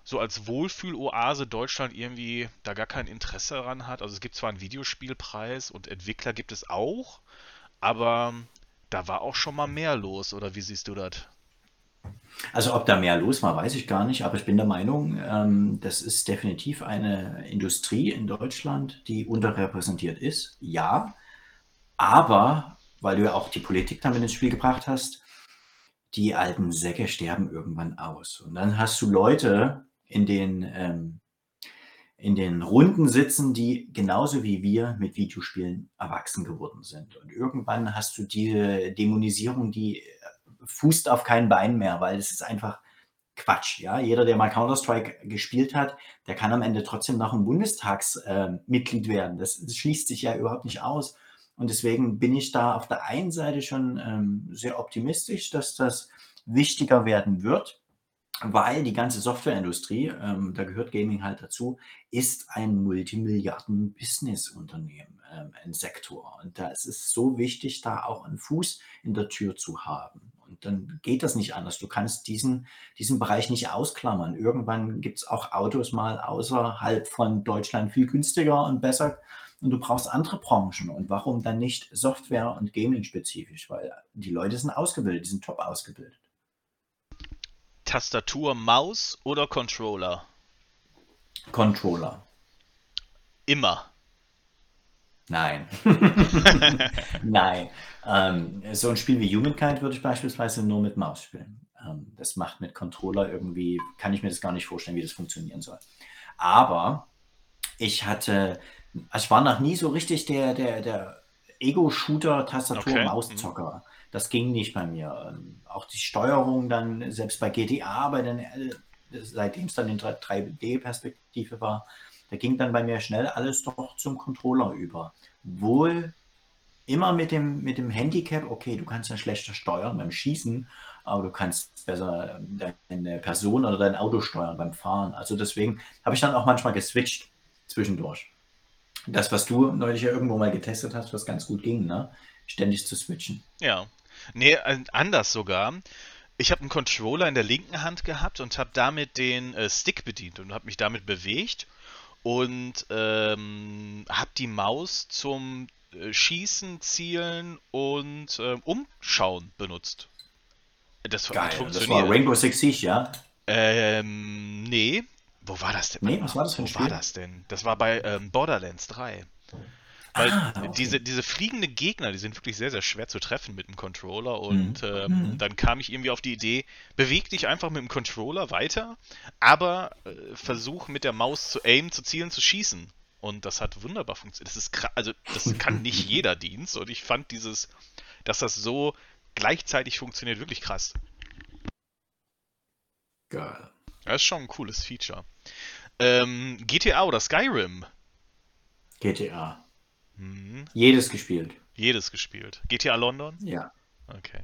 so als Wohlfühloase Deutschland irgendwie da gar kein Interesse daran hat? Also es gibt zwar einen Videospielpreis und Entwickler gibt es auch, aber da war auch schon mal mehr los, oder wie siehst du das? Also ob da mehr los war, weiß ich gar nicht, aber ich bin der Meinung, ähm, das ist definitiv eine Industrie in Deutschland, die unterrepräsentiert ist. Ja, aber, weil du ja auch die Politik damit ins Spiel gebracht hast, die alten Säcke sterben irgendwann aus. Und dann hast du Leute in den, ähm, in den Runden sitzen, die genauso wie wir mit Videospielen erwachsen geworden sind. Und irgendwann hast du diese Dämonisierung, die fußt auf keinen Bein mehr, weil es ist einfach Quatsch. Ja? Jeder, der mal Counter-Strike gespielt hat, der kann am Ende trotzdem noch ein Bundestagsmitglied äh, werden. Das, das, schließt sich ja überhaupt nicht aus. Und deswegen bin ich da auf der einen Seite schon ähm, sehr optimistisch, dass das wichtiger werden wird, weil die ganze Softwareindustrie, ähm, da gehört Gaming halt dazu, ist ein Multimilliarden-Business-Unternehmen, ähm, ein Sektor. Und da ist es so wichtig, da auch einen Fuß in der Tür zu haben. Und dann geht das nicht anders. Du kannst diesen, diesen Bereich nicht ausklammern. Irgendwann gibt es auch Autos mal außerhalb von Deutschland viel günstiger und besser. Und du brauchst andere Branchen. Und warum dann nicht Software- und Gaming-spezifisch? Weil die Leute sind ausgebildet, die sind top ausgebildet. Tastatur, Maus oder Controller? Controller. Immer. Nein. Nein. Ähm, so ein Spiel wie Humankind würde ich beispielsweise nur mit Maus spielen. Ähm, das macht mit Controller irgendwie, kann ich mir das gar nicht vorstellen, wie das funktionieren soll. Aber ich hatte, also ich war noch nie so richtig der, der, der Ego-Shooter, Tastatur-Maus-Zocker. Okay. Das ging nicht bei mir. Ähm, auch die Steuerung dann, selbst bei GTA, bei den, äh, seitdem es dann in 3D-Perspektive war, da ging dann bei mir schnell alles doch zum Controller über. Wohl immer mit dem, mit dem Handicap, okay, du kannst ja schlechter steuern beim Schießen, aber du kannst besser deine Person oder dein Auto steuern beim Fahren. Also deswegen habe ich dann auch manchmal geswitcht zwischendurch. Das, was du neulich ja irgendwo mal getestet hast, was ganz gut ging, ne? Ständig zu switchen. Ja. Nee, anders sogar. Ich habe einen Controller in der linken Hand gehabt und habe damit den äh, Stick bedient und habe mich damit bewegt und ähm, habe die Maus zum äh, Schießen, Zielen und äh, Umschauen benutzt. Das Geil, funktioniert. Das war Rainbow Six Siege, ja? Ähm, nee. Wo war das denn? Nee, was war das für ein Wo Spiel? war das denn? Das war bei ähm, Borderlands 3. Weil ah, okay. diese, diese fliegenden Gegner, die sind wirklich sehr, sehr schwer zu treffen mit dem Controller. Und mhm. ähm, mhm. dann kam ich irgendwie auf die Idee, beweg dich einfach mit dem Controller weiter, aber äh, versuch mit der Maus zu aimen, zu zielen, zu schießen. Und das hat wunderbar funktioniert. Das ist also das kann nicht jeder Dienst. Und ich fand dieses, dass das so gleichzeitig funktioniert, wirklich krass. Geil. Das ist schon ein cooles Feature. Ähm, GTA oder Skyrim? GTA. Mhm. Jedes gespielt. Jedes gespielt. GTA London? Ja. Okay.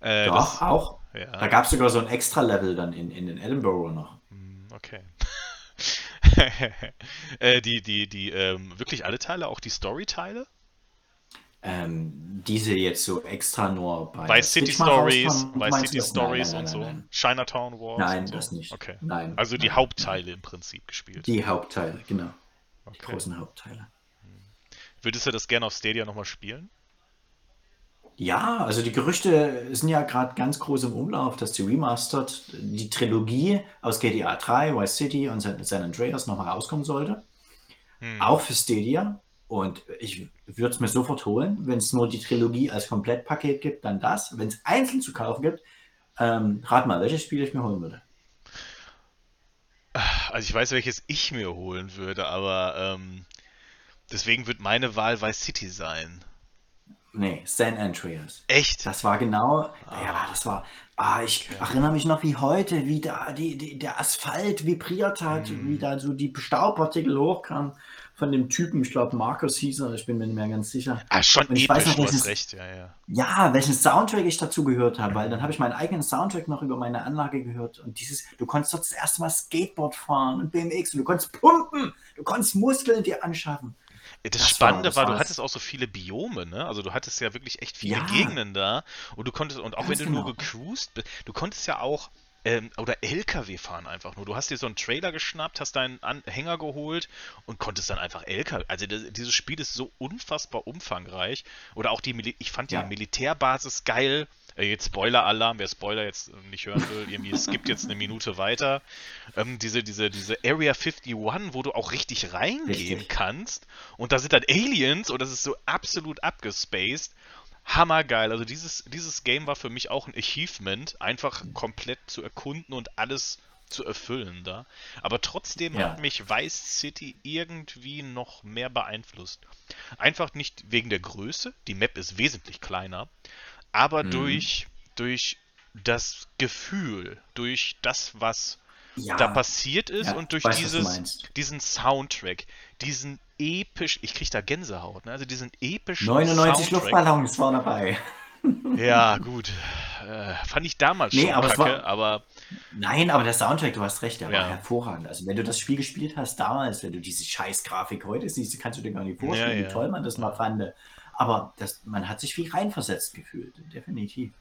Äh, Doch, das, auch. Ja. Da gab es sogar so ein Extra-Level dann in, in den Edinburgh noch. Hm, okay. äh, die, die, die, ähm, wirklich alle Teile, auch die Story-Teile? ähm, diese jetzt so extra nur bei Vice City Stories, Vice City Stories nein, und nein, so, nein. Chinatown Wars Nein, so. das nicht. Okay. Nein. Also die nein, Hauptteile im Prinzip gespielt. Die Hauptteile, genau. Die Okay. großen Hauptteile. Würdest du das gerne auf Stadia nochmal spielen? Ja, also die Gerüchte sind ja gerade ganz groß im Umlauf, dass die Remastered, die Trilogie aus GTA 3, Vice City und San Andreas nochmal rauskommen sollte. Hm. Auch für Stadia. Und ich würde es mir sofort holen. Wenn es nur die Trilogie als Komplettpaket gibt, dann das. Wenn es einzeln zu kaufen gibt, ähm, rat mal, welches Spiel ich mir holen würde. Also ich weiß, welches ich mir holen würde, aber ähm, deswegen wird meine Wahl Vice City sein. Nee, San Andreas. Echt? Das war genau, ja, das war, ah, ich erinnere mich noch wie heute, wie da die, die, der Asphalt vibriert hat, wie da so die Staubpartikel hochkamen von dem Typen, ich glaube Markus hieß er, ich bin mir nicht mehr ganz sicher. Ah, schon Und ich weiß episch, noch, du hast welches- recht, ja, ja. Ja, welchen Soundtrack ich dazu gehört habe, weil dann habe ich meinen eigenen Soundtrack noch über meine Anlage gehört und dieses, du konntest dort das erste Mal Skateboard fahren und BMX und du konntest pumpen, du konntest Muskeln dir anschaffen. Das, Das Spannende war, du hattest auch so viele Biome, ne? Also du hattest ja wirklich echt viele Ja. Gegenden da und du konntest, und auch wenn Ganz du nur genau. gecruised bist, du konntest ja auch, ähm, oder LKW fahren einfach nur. Du hast dir so einen Trailer geschnappt, hast deinen Anhänger geholt und konntest dann einfach LKW. Also das, dieses Spiel ist so unfassbar umfangreich. Oder auch die, Mili ich fand Ja. die Militärbasis geil. Äh, Jetzt Spoiler-Alarm, wer Spoiler jetzt nicht hören will, irgendwie es gibt jetzt eine Minute weiter. Ähm, diese, diese, diese Area 51, wo du auch richtig reingehen Richtig. kannst. Und da sind dann Aliens und das ist so absolut abgespaced. Hammergeil. Also dieses, dieses Game war für mich auch ein Achievement, einfach komplett zu erkunden und alles zu erfüllen da. Aber trotzdem Ja. hat mich Vice City irgendwie noch mehr beeinflusst. Einfach nicht wegen der Größe, die Map ist wesentlich kleiner, aber Mhm. durch, durch das Gefühl, durch das, was Ja, da passiert ist ja, und durch weiß, dieses, diesen Soundtrack, diesen episch, ich krieg da Gänsehaut, ne? Also diesen epischen 99 Soundtrack. Luftballons waren dabei. Ja, gut. Äh, fand ich damals Nee, schon aber kacke, war- aber Nein, aber der Soundtrack, du hast recht, der Ja. war hervorragend. Also wenn du das Spiel gespielt hast damals, wenn du diese scheiß Grafik heute siehst, kannst du dir gar nicht vorstellen, Ja, ja. wie toll man das mal fand. Aber das, man hat sich wie reinversetzt gefühlt, definitiv.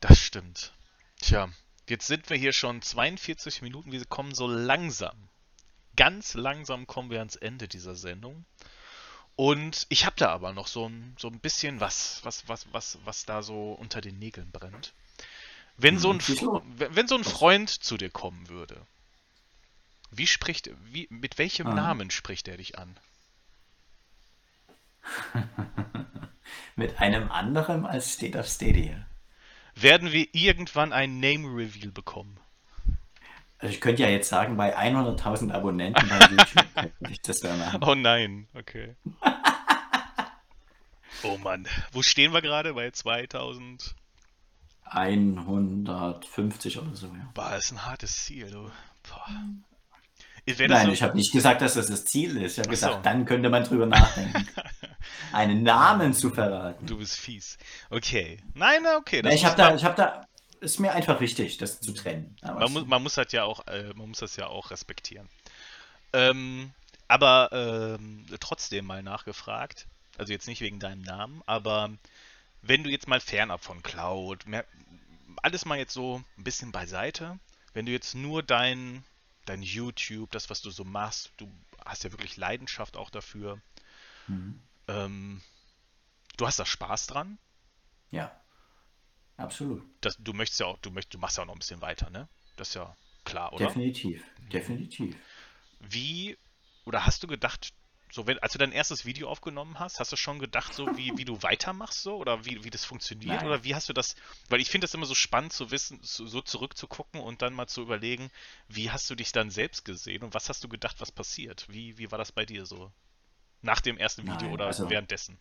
das stimmt. Tja, jetzt sind wir hier schon 42 Minuten, wir kommen so langsam. Ganz langsam kommen wir ans Ende dieser Sendung. Und ich habe da aber noch so ein, so ein bisschen was, was, was, was, was da so unter den Nägeln brennt. Wenn so ein, wenn wenn so ein Freund zu dir kommen würde, wie spricht, wie, mit welchem Ah. Namen spricht er dich an? Mit einem anderen als State of Stadia. Werden wir irgendwann ein Name-Reveal bekommen? Also ich könnte ja jetzt sagen, bei 100.000 Abonnenten bei YouTube könnte ich das machen. Oh nein, okay. Oh Mann, wo stehen wir gerade? Bei 2000? 150 oder so, ja. Boah, das ist ein hartes Ziel, du. Nein, so, ich habe nicht gesagt, dass das das Ziel ist. Ich habe Ach so. gesagt, dann könnte man drüber nachdenken, einen Namen zu verraten. du bist fies. Okay. Nein, okay. Das ich habe da, ich habe da, ist mir einfach wichtig, das zu trennen. Man, muss, man muss das ja auch, äh, man muss das ja auch respektieren. Ähm, aber ähm, trotzdem mal nachgefragt, also jetzt nicht wegen deinem Namen, aber wenn du jetzt mal fernab von Cloud, mehr, alles mal jetzt so ein bisschen beiseite, wenn du jetzt nur dein, dein YouTube, das, was du so machst, du hast ja wirklich Leidenschaft auch dafür, Mhm. Ähm, du hast da Spaß dran, ja, absolut. das, du möchtest ja auch, du möchtest, du machst ja auch noch ein bisschen weiter, ne? Das ist ja klar, oder? Definitiv, definitiv. Wie, oder hast du gedacht, so wenn, als du dein erstes Video aufgenommen hast, hast du schon gedacht, so wie, wie du weitermachst, so, oder wie, wie das funktioniert, Nein. oder wie hast du das, weil ich finde das immer so spannend zu wissen, so, so zurückzugucken und dann mal zu überlegen, wie hast du dich dann selbst gesehen und was hast du gedacht, was passiert? Wie, wie war das bei dir so? Nach dem ersten Video Nein, oder also- währenddessen?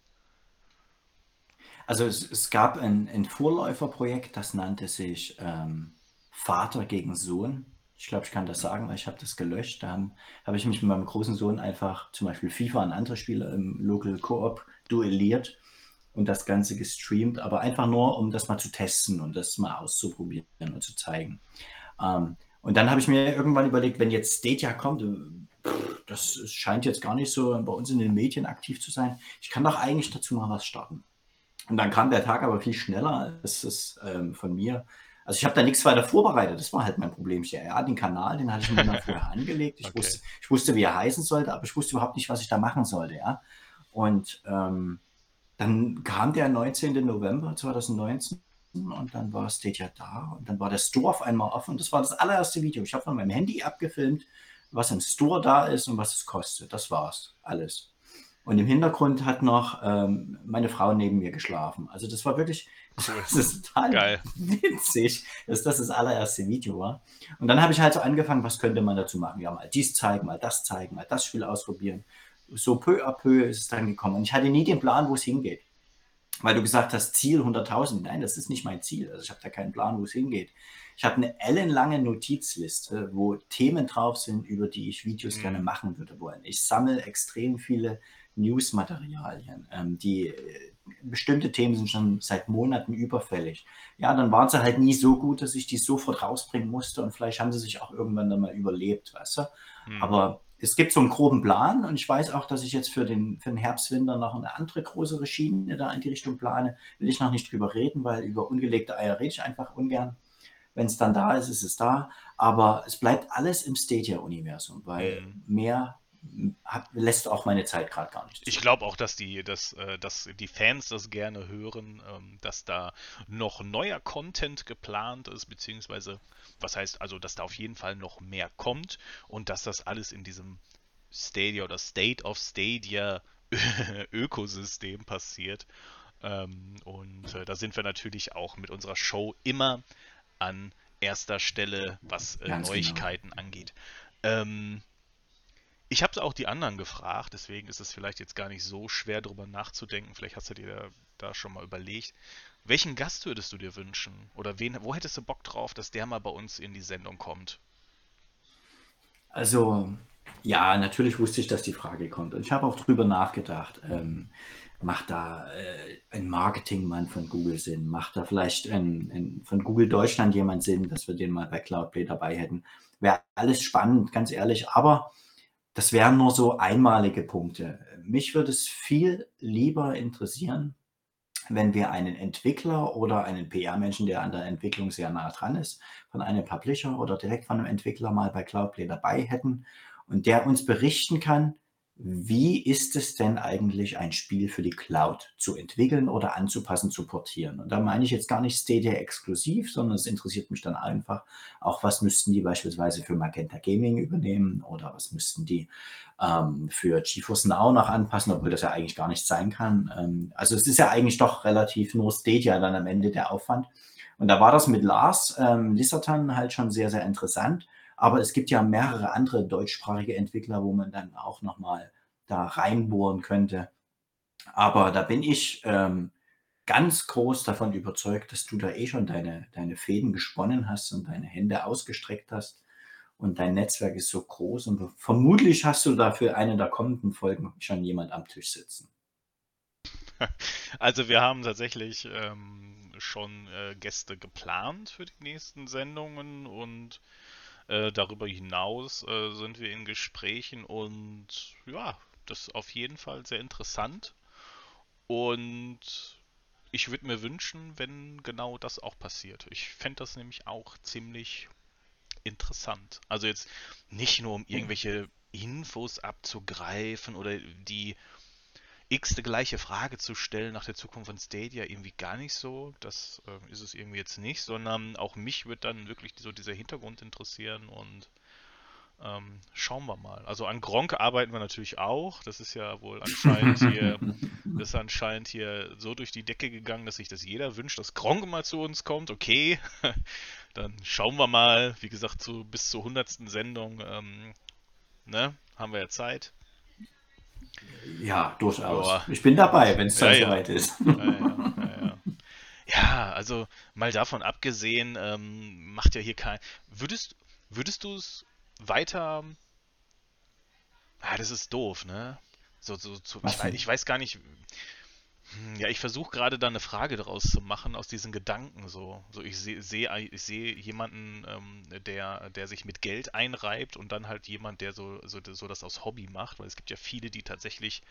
Also es, es gab ein, ein Vorläuferprojekt, das nannte sich ähm, Vater gegen Sohn. Ich glaube, ich kann das sagen, weil ich habe das gelöscht. Da habe hab ich mich mit meinem großen Sohn einfach zum Beispiel FIFA und andere Spiele im Local Co-op duelliert und das Ganze gestreamt, aber einfach nur, um das mal zu testen und das mal auszuprobieren und zu zeigen. Ähm, Und dann habe ich mir irgendwann überlegt, wenn jetzt Stadia kommt, das scheint jetzt gar nicht so bei uns in den Medien aktiv zu sein. Ich kann doch eigentlich dazu mal was starten. Und dann kam der Tag aber viel schneller als es ähm, von mir. Also ich habe da nichts weiter vorbereitet. Das war halt mein Problem. Ja, den Kanal, den hatte ich mir mal vorher angelegt. Ich, okay. wusste, ich wusste, wie er heißen sollte, aber ich wusste überhaupt nicht, was ich da machen sollte. Ja? Und ähm, dann kam der 19. November 2019 und dann war Stadia da und dann war der Store auf einmal offen. Das war das allererste Video. Ich habe von meinem Handy abgefilmt, was im Store da ist und was es kostet. Das war's, alles. Und im Hintergrund hat noch ähm, meine Frau neben mir geschlafen. Also das war wirklich, das ist total Geil. witzig, dass das das allererste Video war. Und dann habe ich halt so angefangen, was könnte man dazu machen? Ja, mal dies zeigen, mal das zeigen, mal das Spiel ausprobieren. So peu à peu ist es dann gekommen. Und ich hatte nie den Plan, wo es hingeht. Weil du gesagt hast, Ziel 100.000. Nein, das ist nicht mein Ziel. Also ich habe da keinen Plan, wo es hingeht. Ich habe eine ellenlange Notizliste, wo Themen drauf sind, über die ich Videos mhm. gerne machen würde wollen. Ich sammle extrem viele Newsmaterialien. Ähm, die äh, bestimmte Themen sind schon seit Monaten überfällig. Ja, dann waren sie halt nie so gut, dass ich die sofort rausbringen musste und vielleicht haben sie sich auch irgendwann dann mal überlebt, weißt du? Mhm. Aber es gibt so einen groben Plan und ich weiß auch, dass ich jetzt für den, für den Herbst, Winter noch eine andere größere Schiene da in die Richtung plane. Will ich noch nicht drüber reden, weil über ungelegte Eier rede ich einfach ungern. Wenn es dann da ist, ist es da. Aber es bleibt alles im Stadia-Universum, weil mhm. mehr hab, lässt auch meine Zeit gerade gar nicht. Zu. Ich glaube auch, dass die, dass, äh, dass die Fans das gerne hören, ähm, dass da noch neuer Content geplant ist, beziehungsweise, was heißt also, dass da auf jeden Fall noch mehr kommt und dass das alles in diesem Stadia oder State of Stadia Ökosystem passiert. Ähm, und äh, da sind wir natürlich auch mit unserer Show immer an erster Stelle, was äh, genau. Neuigkeiten genau. angeht. Ähm, ich habe auch die anderen gefragt, deswegen ist es vielleicht jetzt gar nicht so schwer darüber nachzudenken. Vielleicht hast du dir da, da, schon mal überlegt. Welchen Gast würdest du dir wünschen? Oder wen, wo hättest du Bock drauf, dass der mal bei uns in die Sendung kommt? Also, ja, natürlich wusste ich, dass die Frage kommt. Und ich habe auch drüber nachgedacht. Ähm, macht da äh, ein Marketingmann von Google Sinn? Macht da vielleicht ein, ein, von Google Deutschland jemand Sinn, dass wir den mal bei Cloudplay dabei hätten? Wäre alles spannend, ganz ehrlich. Aber das wären nur so einmalige Punkte. Mich würde es viel lieber interessieren, wenn wir einen Entwickler oder einen PR-Menschen, der an der Entwicklung sehr nah dran ist, von einem Publisher oder direkt von einem Entwickler mal bei Cloudplay dabei hätten und der uns berichten kann, wie ist es denn eigentlich, ein Spiel für die Cloud zu entwickeln oder anzupassen, zu portieren? Und da meine ich jetzt gar nicht Stadia exklusiv, sondern es interessiert mich dann einfach auch, was müssten die beispielsweise für Magenta Gaming übernehmen oder was müssten die ähm, für GeForce Now noch anpassen, obwohl das ja eigentlich gar nicht sein kann. Ähm, also es ist ja eigentlich doch relativ nur Stadia dann am Ende der Aufwand. Und da war das mit Lars ähm, Lissatan halt schon sehr, sehr interessant aber es gibt ja mehrere andere deutschsprachige Entwickler, wo man dann auch nochmal da reinbohren könnte. Aber da bin ich ähm, ganz groß davon überzeugt, dass du da eh schon deine, deine Fäden gesponnen hast und deine Hände ausgestreckt hast. Und dein Netzwerk ist so groß und vermutlich hast du da für eine der kommenden Folgen schon jemand am Tisch sitzen. Also wir haben tatsächlich ähm, schon äh, Gäste geplant für die nächsten Sendungen und äh, darüber hinaus äh, sind wir in Gesprächen und ja, das ist auf jeden Fall sehr interessant. Und ich würde mir wünschen, wenn genau das auch passiert. Ich fände das nämlich auch ziemlich interessant. Also jetzt nicht nur um irgendwelche Infos abzugreifen oder die x-te gleiche Frage zu stellen nach der Zukunft von Stadia irgendwie gar nicht so. Das äh, ist es irgendwie jetzt nicht, sondern auch mich wird dann wirklich so dieser Hintergrund interessieren und ähm, schauen wir mal. Also an Gronk arbeiten wir natürlich auch. Das ist ja wohl anscheinend hier, ist anscheinend hier so durch die Decke gegangen, dass sich das jeder wünscht, dass Gronk mal zu uns kommt. Okay, dann schauen wir mal. Wie gesagt, zu, bis zur hundertsten Sendung, ähm, ne, haben wir ja Zeit. Ja, durchaus. Boah. Ich bin dabei, wenn es dann ja, soweit ja. ist. Ja, ja, also mal davon abgesehen, ähm, macht ja hier kein. Würdest, würdest du es weiter. Ah, das ist doof, ne? So, so, so ich, weiß, ich weiß gar nicht. Hm, Ja, ich versuche gerade da eine Frage daraus zu machen aus diesen Gedanken so. So ich sehe seh, ich sehe jemanden, ähm, der, der sich mit Geld einreibt und dann halt jemand, der so, so, so das aus Hobby macht, weil es gibt ja viele, die tatsächlich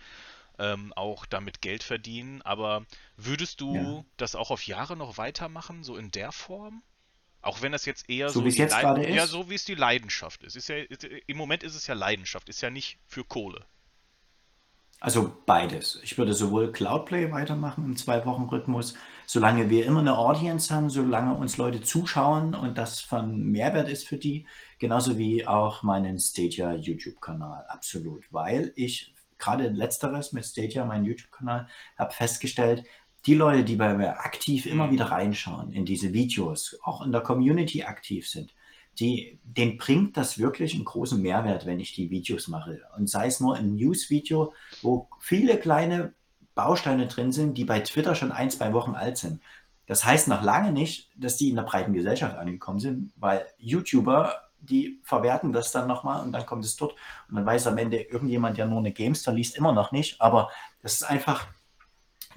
ähm, auch damit Geld verdienen. Aber würdest Ja. du das auch auf Jahre noch weitermachen, so in der Form? Auch wenn das jetzt eher So so wie es die jetzt gerade ja, ist? so wie es die Leidenschaft ist. Ist ja, ist, im Moment ist es ja Leidenschaft, ist ja nicht für Kohle. Also beides. Ich würde sowohl Cloudplay weitermachen im Zwei-Wochen-Rhythmus, solange wir immer eine Audience haben, solange uns Leute zuschauen und das von Mehrwert ist für die, genauso wie auch meinen Stadia YouTube-Kanal. Absolut. Weil ich gerade letzteres mit Stadia, meinen YouTube-Kanal, habe festgestellt, die Leute, die bei mir aktiv immer wieder reinschauen in diese Videos, auch in der Community aktiv sind, die, denen bringt das wirklich einen großen Mehrwert, wenn ich die Videos mache. Und sei es nur ein News-Video, wo viele kleine Bausteine drin sind, die bei Twitter schon ein, zwei Wochen alt sind. Das heißt noch lange nicht, dass die in der breiten Gesellschaft angekommen sind, weil YouTuber, die verwerten das dann nochmal und dann kommt es dort und dann weiß am Ende irgendjemand, der nur eine Gamestar liest, immer noch nicht. Aber das ist einfach,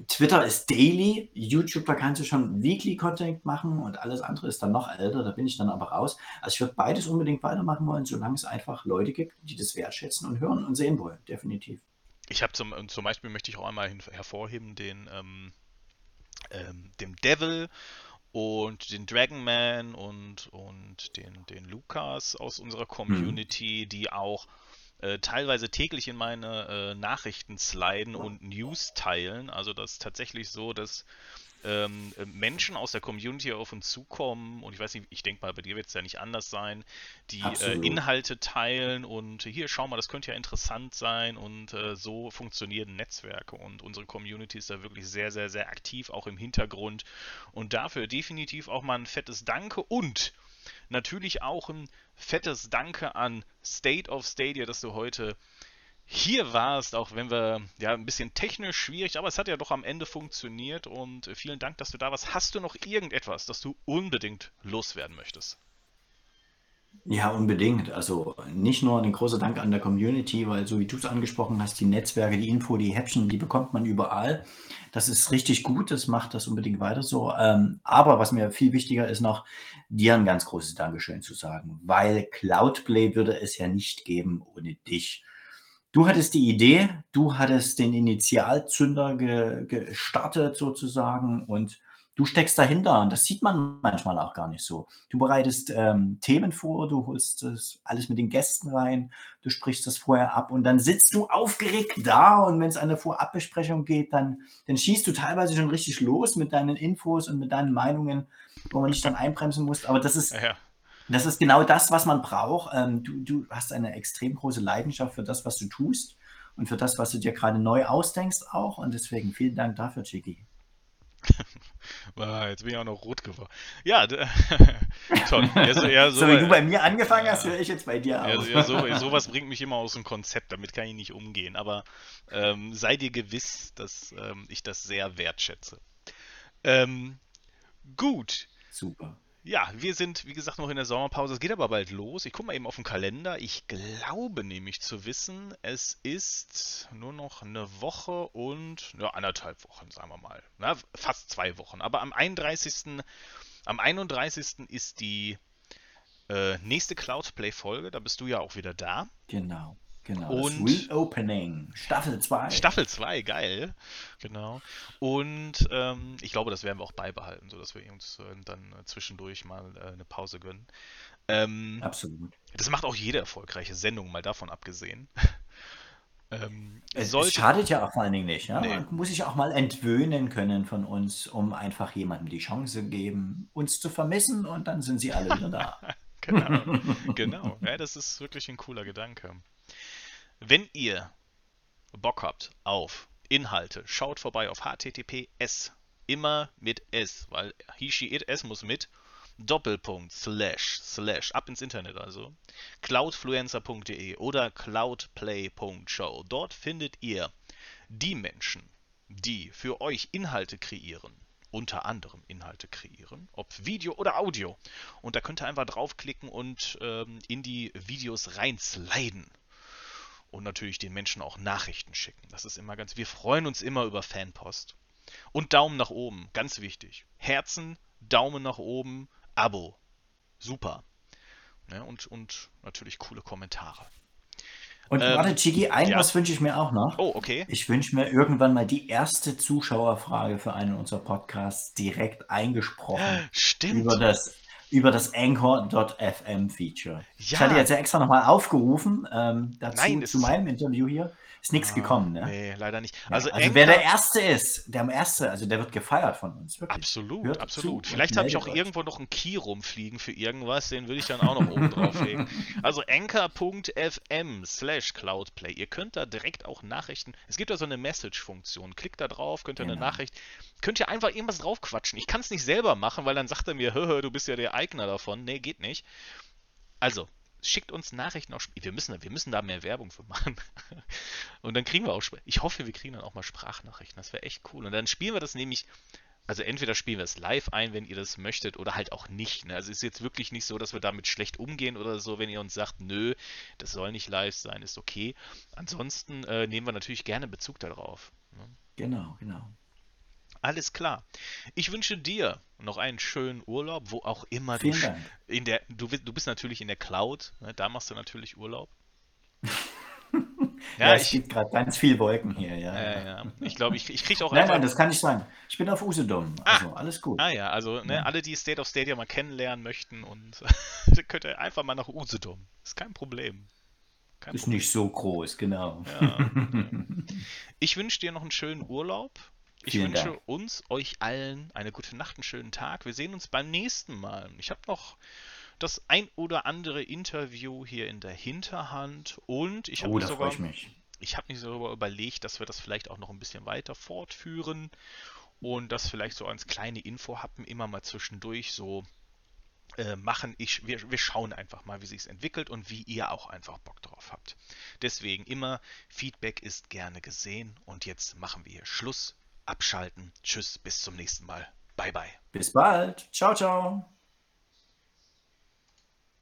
Twitter ist daily, YouTube, da kannst du schon Weekly Content machen und alles andere ist dann noch älter, da bin ich dann aber raus. Also ich würde beides unbedingt weitermachen wollen, solange es einfach Leute gibt, die das wertschätzen und hören und sehen wollen, definitiv. Ich habe zum, zum Beispiel möchte ich auch einmal hervorheben den, ähm, ähm, dem Devil und den Dragonman und, und den, den Lukas aus unserer Community, die auch äh, teilweise täglich in meine äh, Nachrichten sliden und News teilen. Also das ist tatsächlich so, dass ähm, äh, Menschen aus der Community auf uns zukommen und ich weiß nicht, ich denke mal, bei dir wird es ja nicht anders sein, die äh. Inhalte teilen und hier, schau mal, das könnte ja interessant sein und äh, so funktionieren Netzwerke und unsere Community ist da wirklich sehr, sehr, sehr aktiv, auch im Hintergrund und dafür definitiv auch mal ein fettes Danke und natürlich auch ein fettes Danke an State of Stadia, dass du heute hier warst, auch wenn wir ja ein bisschen technisch schwierig, aber es hat ja doch am Ende funktioniert und vielen Dank, dass du da warst. Hast du noch irgendetwas, das du unbedingt loswerden möchtest? Ja, unbedingt. Also nicht nur ein großer Dank an der Community, weil so wie du es angesprochen hast, die Netzwerke, die Info, die Häppchen, die bekommt man überall. Das ist richtig gut, das macht das unbedingt weiter so. Ähm, aber was mir viel wichtiger ist noch, dir ein ganz großes Dankeschön zu sagen, weil Cloudplay würde es ja nicht geben ohne dich. Du hattest die Idee, du hattest den Initialzünder ge gestartet sozusagen und du steckst dahinter und das sieht man manchmal auch gar nicht so. Du bereitest ähm, Themen vor, du holst das alles mit den Gästen rein, du sprichst das vorher ab und dann sitzt du aufgeregt da und wenn es an eine Vorabbesprechung geht, dann, dann schießt du teilweise schon richtig los mit deinen Infos und mit deinen Meinungen, wo man nicht dann einbremsen muss. Aber das ist, ja. das ist genau das, was man braucht. Ähm, du, du hast eine extrem große Leidenschaft für das, was du tust und für das, was du dir gerade neu ausdenkst auch. Und deswegen vielen Dank dafür, Chiki. Jetzt bin ich auch noch rot geworden. Ja, toll. Ja, so, So wie du so, bei mir angefangen hast, höre ich jetzt bei dir auf. ja, so, sowas bringt mich immer aus dem Konzept, damit kann ich nicht umgehen. Aber ähm, sei dir gewiss, dass ähm, ich das sehr wertschätze. Ähm, gut. Super. Ja, wir sind, wie gesagt, noch in der Sommerpause. Es geht aber bald los. Ich gucke mal eben auf den Kalender. Ich glaube nämlich zu wissen, es ist nur noch eine Woche und ja, anderthalb Wochen, sagen wir mal. Na, fast zwei Wochen. Aber am 31. Am 31. ist die äh, nächste Cloudplay-Folge. Da bist du ja auch wieder da. Genau. Genau. Und- das Reopening. Staffel 2. Staffel 2, geil. Genau. Und ähm, ich glaube, das werden wir auch beibehalten, sodass wir uns äh, dann äh, zwischendurch mal äh, eine Pause gönnen. Ähm, Absolut. Das macht auch jede erfolgreiche Sendung, mal davon abgesehen. ähm, Es, es sollte, schadet ja auch vor allen Dingen nicht. Ja? Nee. Man muss sich auch mal entwöhnen können von uns, um einfach jemandem die Chance geben, uns zu vermissen und dann sind sie alle wieder da. genau, genau. Ja, das ist wirklich ein cooler Gedanke. Wenn ihr Bock habt auf Inhalte, schaut vorbei auf https, immer mit s, weil he, she, it, s muss mit, Doppelpunkt, slash, slash, ab ins Internet also, cloudfluencer.de oder cloudplay.show. Dort findet ihr die Menschen, die für euch Inhalte kreieren, unter anderem Inhalte kreieren, ob Video oder Audio. Und da könnt ihr einfach draufklicken und ähm, in die Videos reinsliden. Und natürlich den Menschen auch Nachrichten schicken. Das ist immer ganz. Wir freuen uns immer über Fanpost. Und Daumen nach oben, ganz wichtig. Herzen, Daumen nach oben, Abo. Super. Ne? Und, und natürlich coole Kommentare. Und ähm, warte, Chigi, ein ja. was wünsche ich mir auch noch. Oh, okay. Ich wünsche mir irgendwann mal die erste Zuschauerfrage für einen unserer Podcasts direkt eingesprochen. Stimmt. Über das, über das Anchor.fm Feature. Ja. Ich hatte jetzt ja extra nochmal aufgerufen ähm, dazu Nein, zu meinem Interview hier. Ist nichts ah, gekommen, ne? Nee, leider nicht. Ja, also, also wer der Erste ist, der am Erste, also der wird gefeiert von uns. Wirklich. Absolut, absolut. Vielleicht habe ich auch euch. irgendwo noch einen Key rumfliegen für irgendwas, den will ich dann auch noch oben drauflegen. Also anchor.fm slash cloudplay. Ihr könnt da direkt auch Nachrichten, es gibt da so eine Message-Funktion. Klickt da drauf, könnt ihr genau. eine Nachricht, könnt ihr einfach irgendwas draufquatschen. Ich kann es nicht selber machen, weil dann sagt er mir, hö, du bist ja der Eigner davon. Nee, geht nicht. Also, schickt uns Nachrichten auch. Wir müssen, wir müssen da mehr Werbung für machen. Und dann kriegen wir auch. Ich hoffe, wir kriegen dann auch mal Sprachnachrichten. Das wäre echt cool. Und dann spielen wir das nämlich. Also entweder spielen wir es live ein, wenn ihr das möchtet, oder halt auch nicht. Ne? Also ist jetzt wirklich nicht so, dass wir damit schlecht umgehen oder so, wenn ihr uns sagt, nö, das soll nicht live sein, ist okay. Ansonsten äh, nehmen wir natürlich gerne Bezug darauf. Ne? Genau, genau. Alles klar. Ich wünsche dir noch einen schönen Urlaub, wo auch immer Vielen du Dank. in der du, du bist natürlich in der Cloud, ne? da machst du natürlich Urlaub. ja, ja, es ich, gibt gerade ganz viel Wolken hier, ja. Äh, ja. Ich glaube, ich, ich kriege auch Nein, nein, das kann nicht sein. Ich bin auf Usedom. Ah. Also ah, alles gut. Ah ja, also ne, ja. alle, die State of Stadia mal kennenlernen möchten und könnt ihr einfach mal nach Usedom. Ist kein Problem. Kein ist Problem. nicht so groß, genau. Ja, ich wünsche dir noch einen schönen Urlaub ich Vielen wünsche Dank. uns, euch allen eine gute Nacht, einen schönen Tag. Wir sehen uns beim nächsten Mal. Ich habe noch das ein oder andere Interview hier in der Hinterhand und ich habe oh, mir sogar, ich, ich habe mir sogar überlegt, dass wir das vielleicht auch noch ein bisschen weiter fortführen und das vielleicht so als kleine Info happen, immer mal zwischendurch so äh, machen. Ich, wir, wir schauen einfach mal, wie sich es entwickelt und wie ihr auch einfach Bock drauf habt. Deswegen immer, Feedback ist gerne gesehen und jetzt machen wir hier Schluss abschalten. Tschüss, bis zum nächsten Mal. Bye, bye. Bis bald. Ciao, ciao.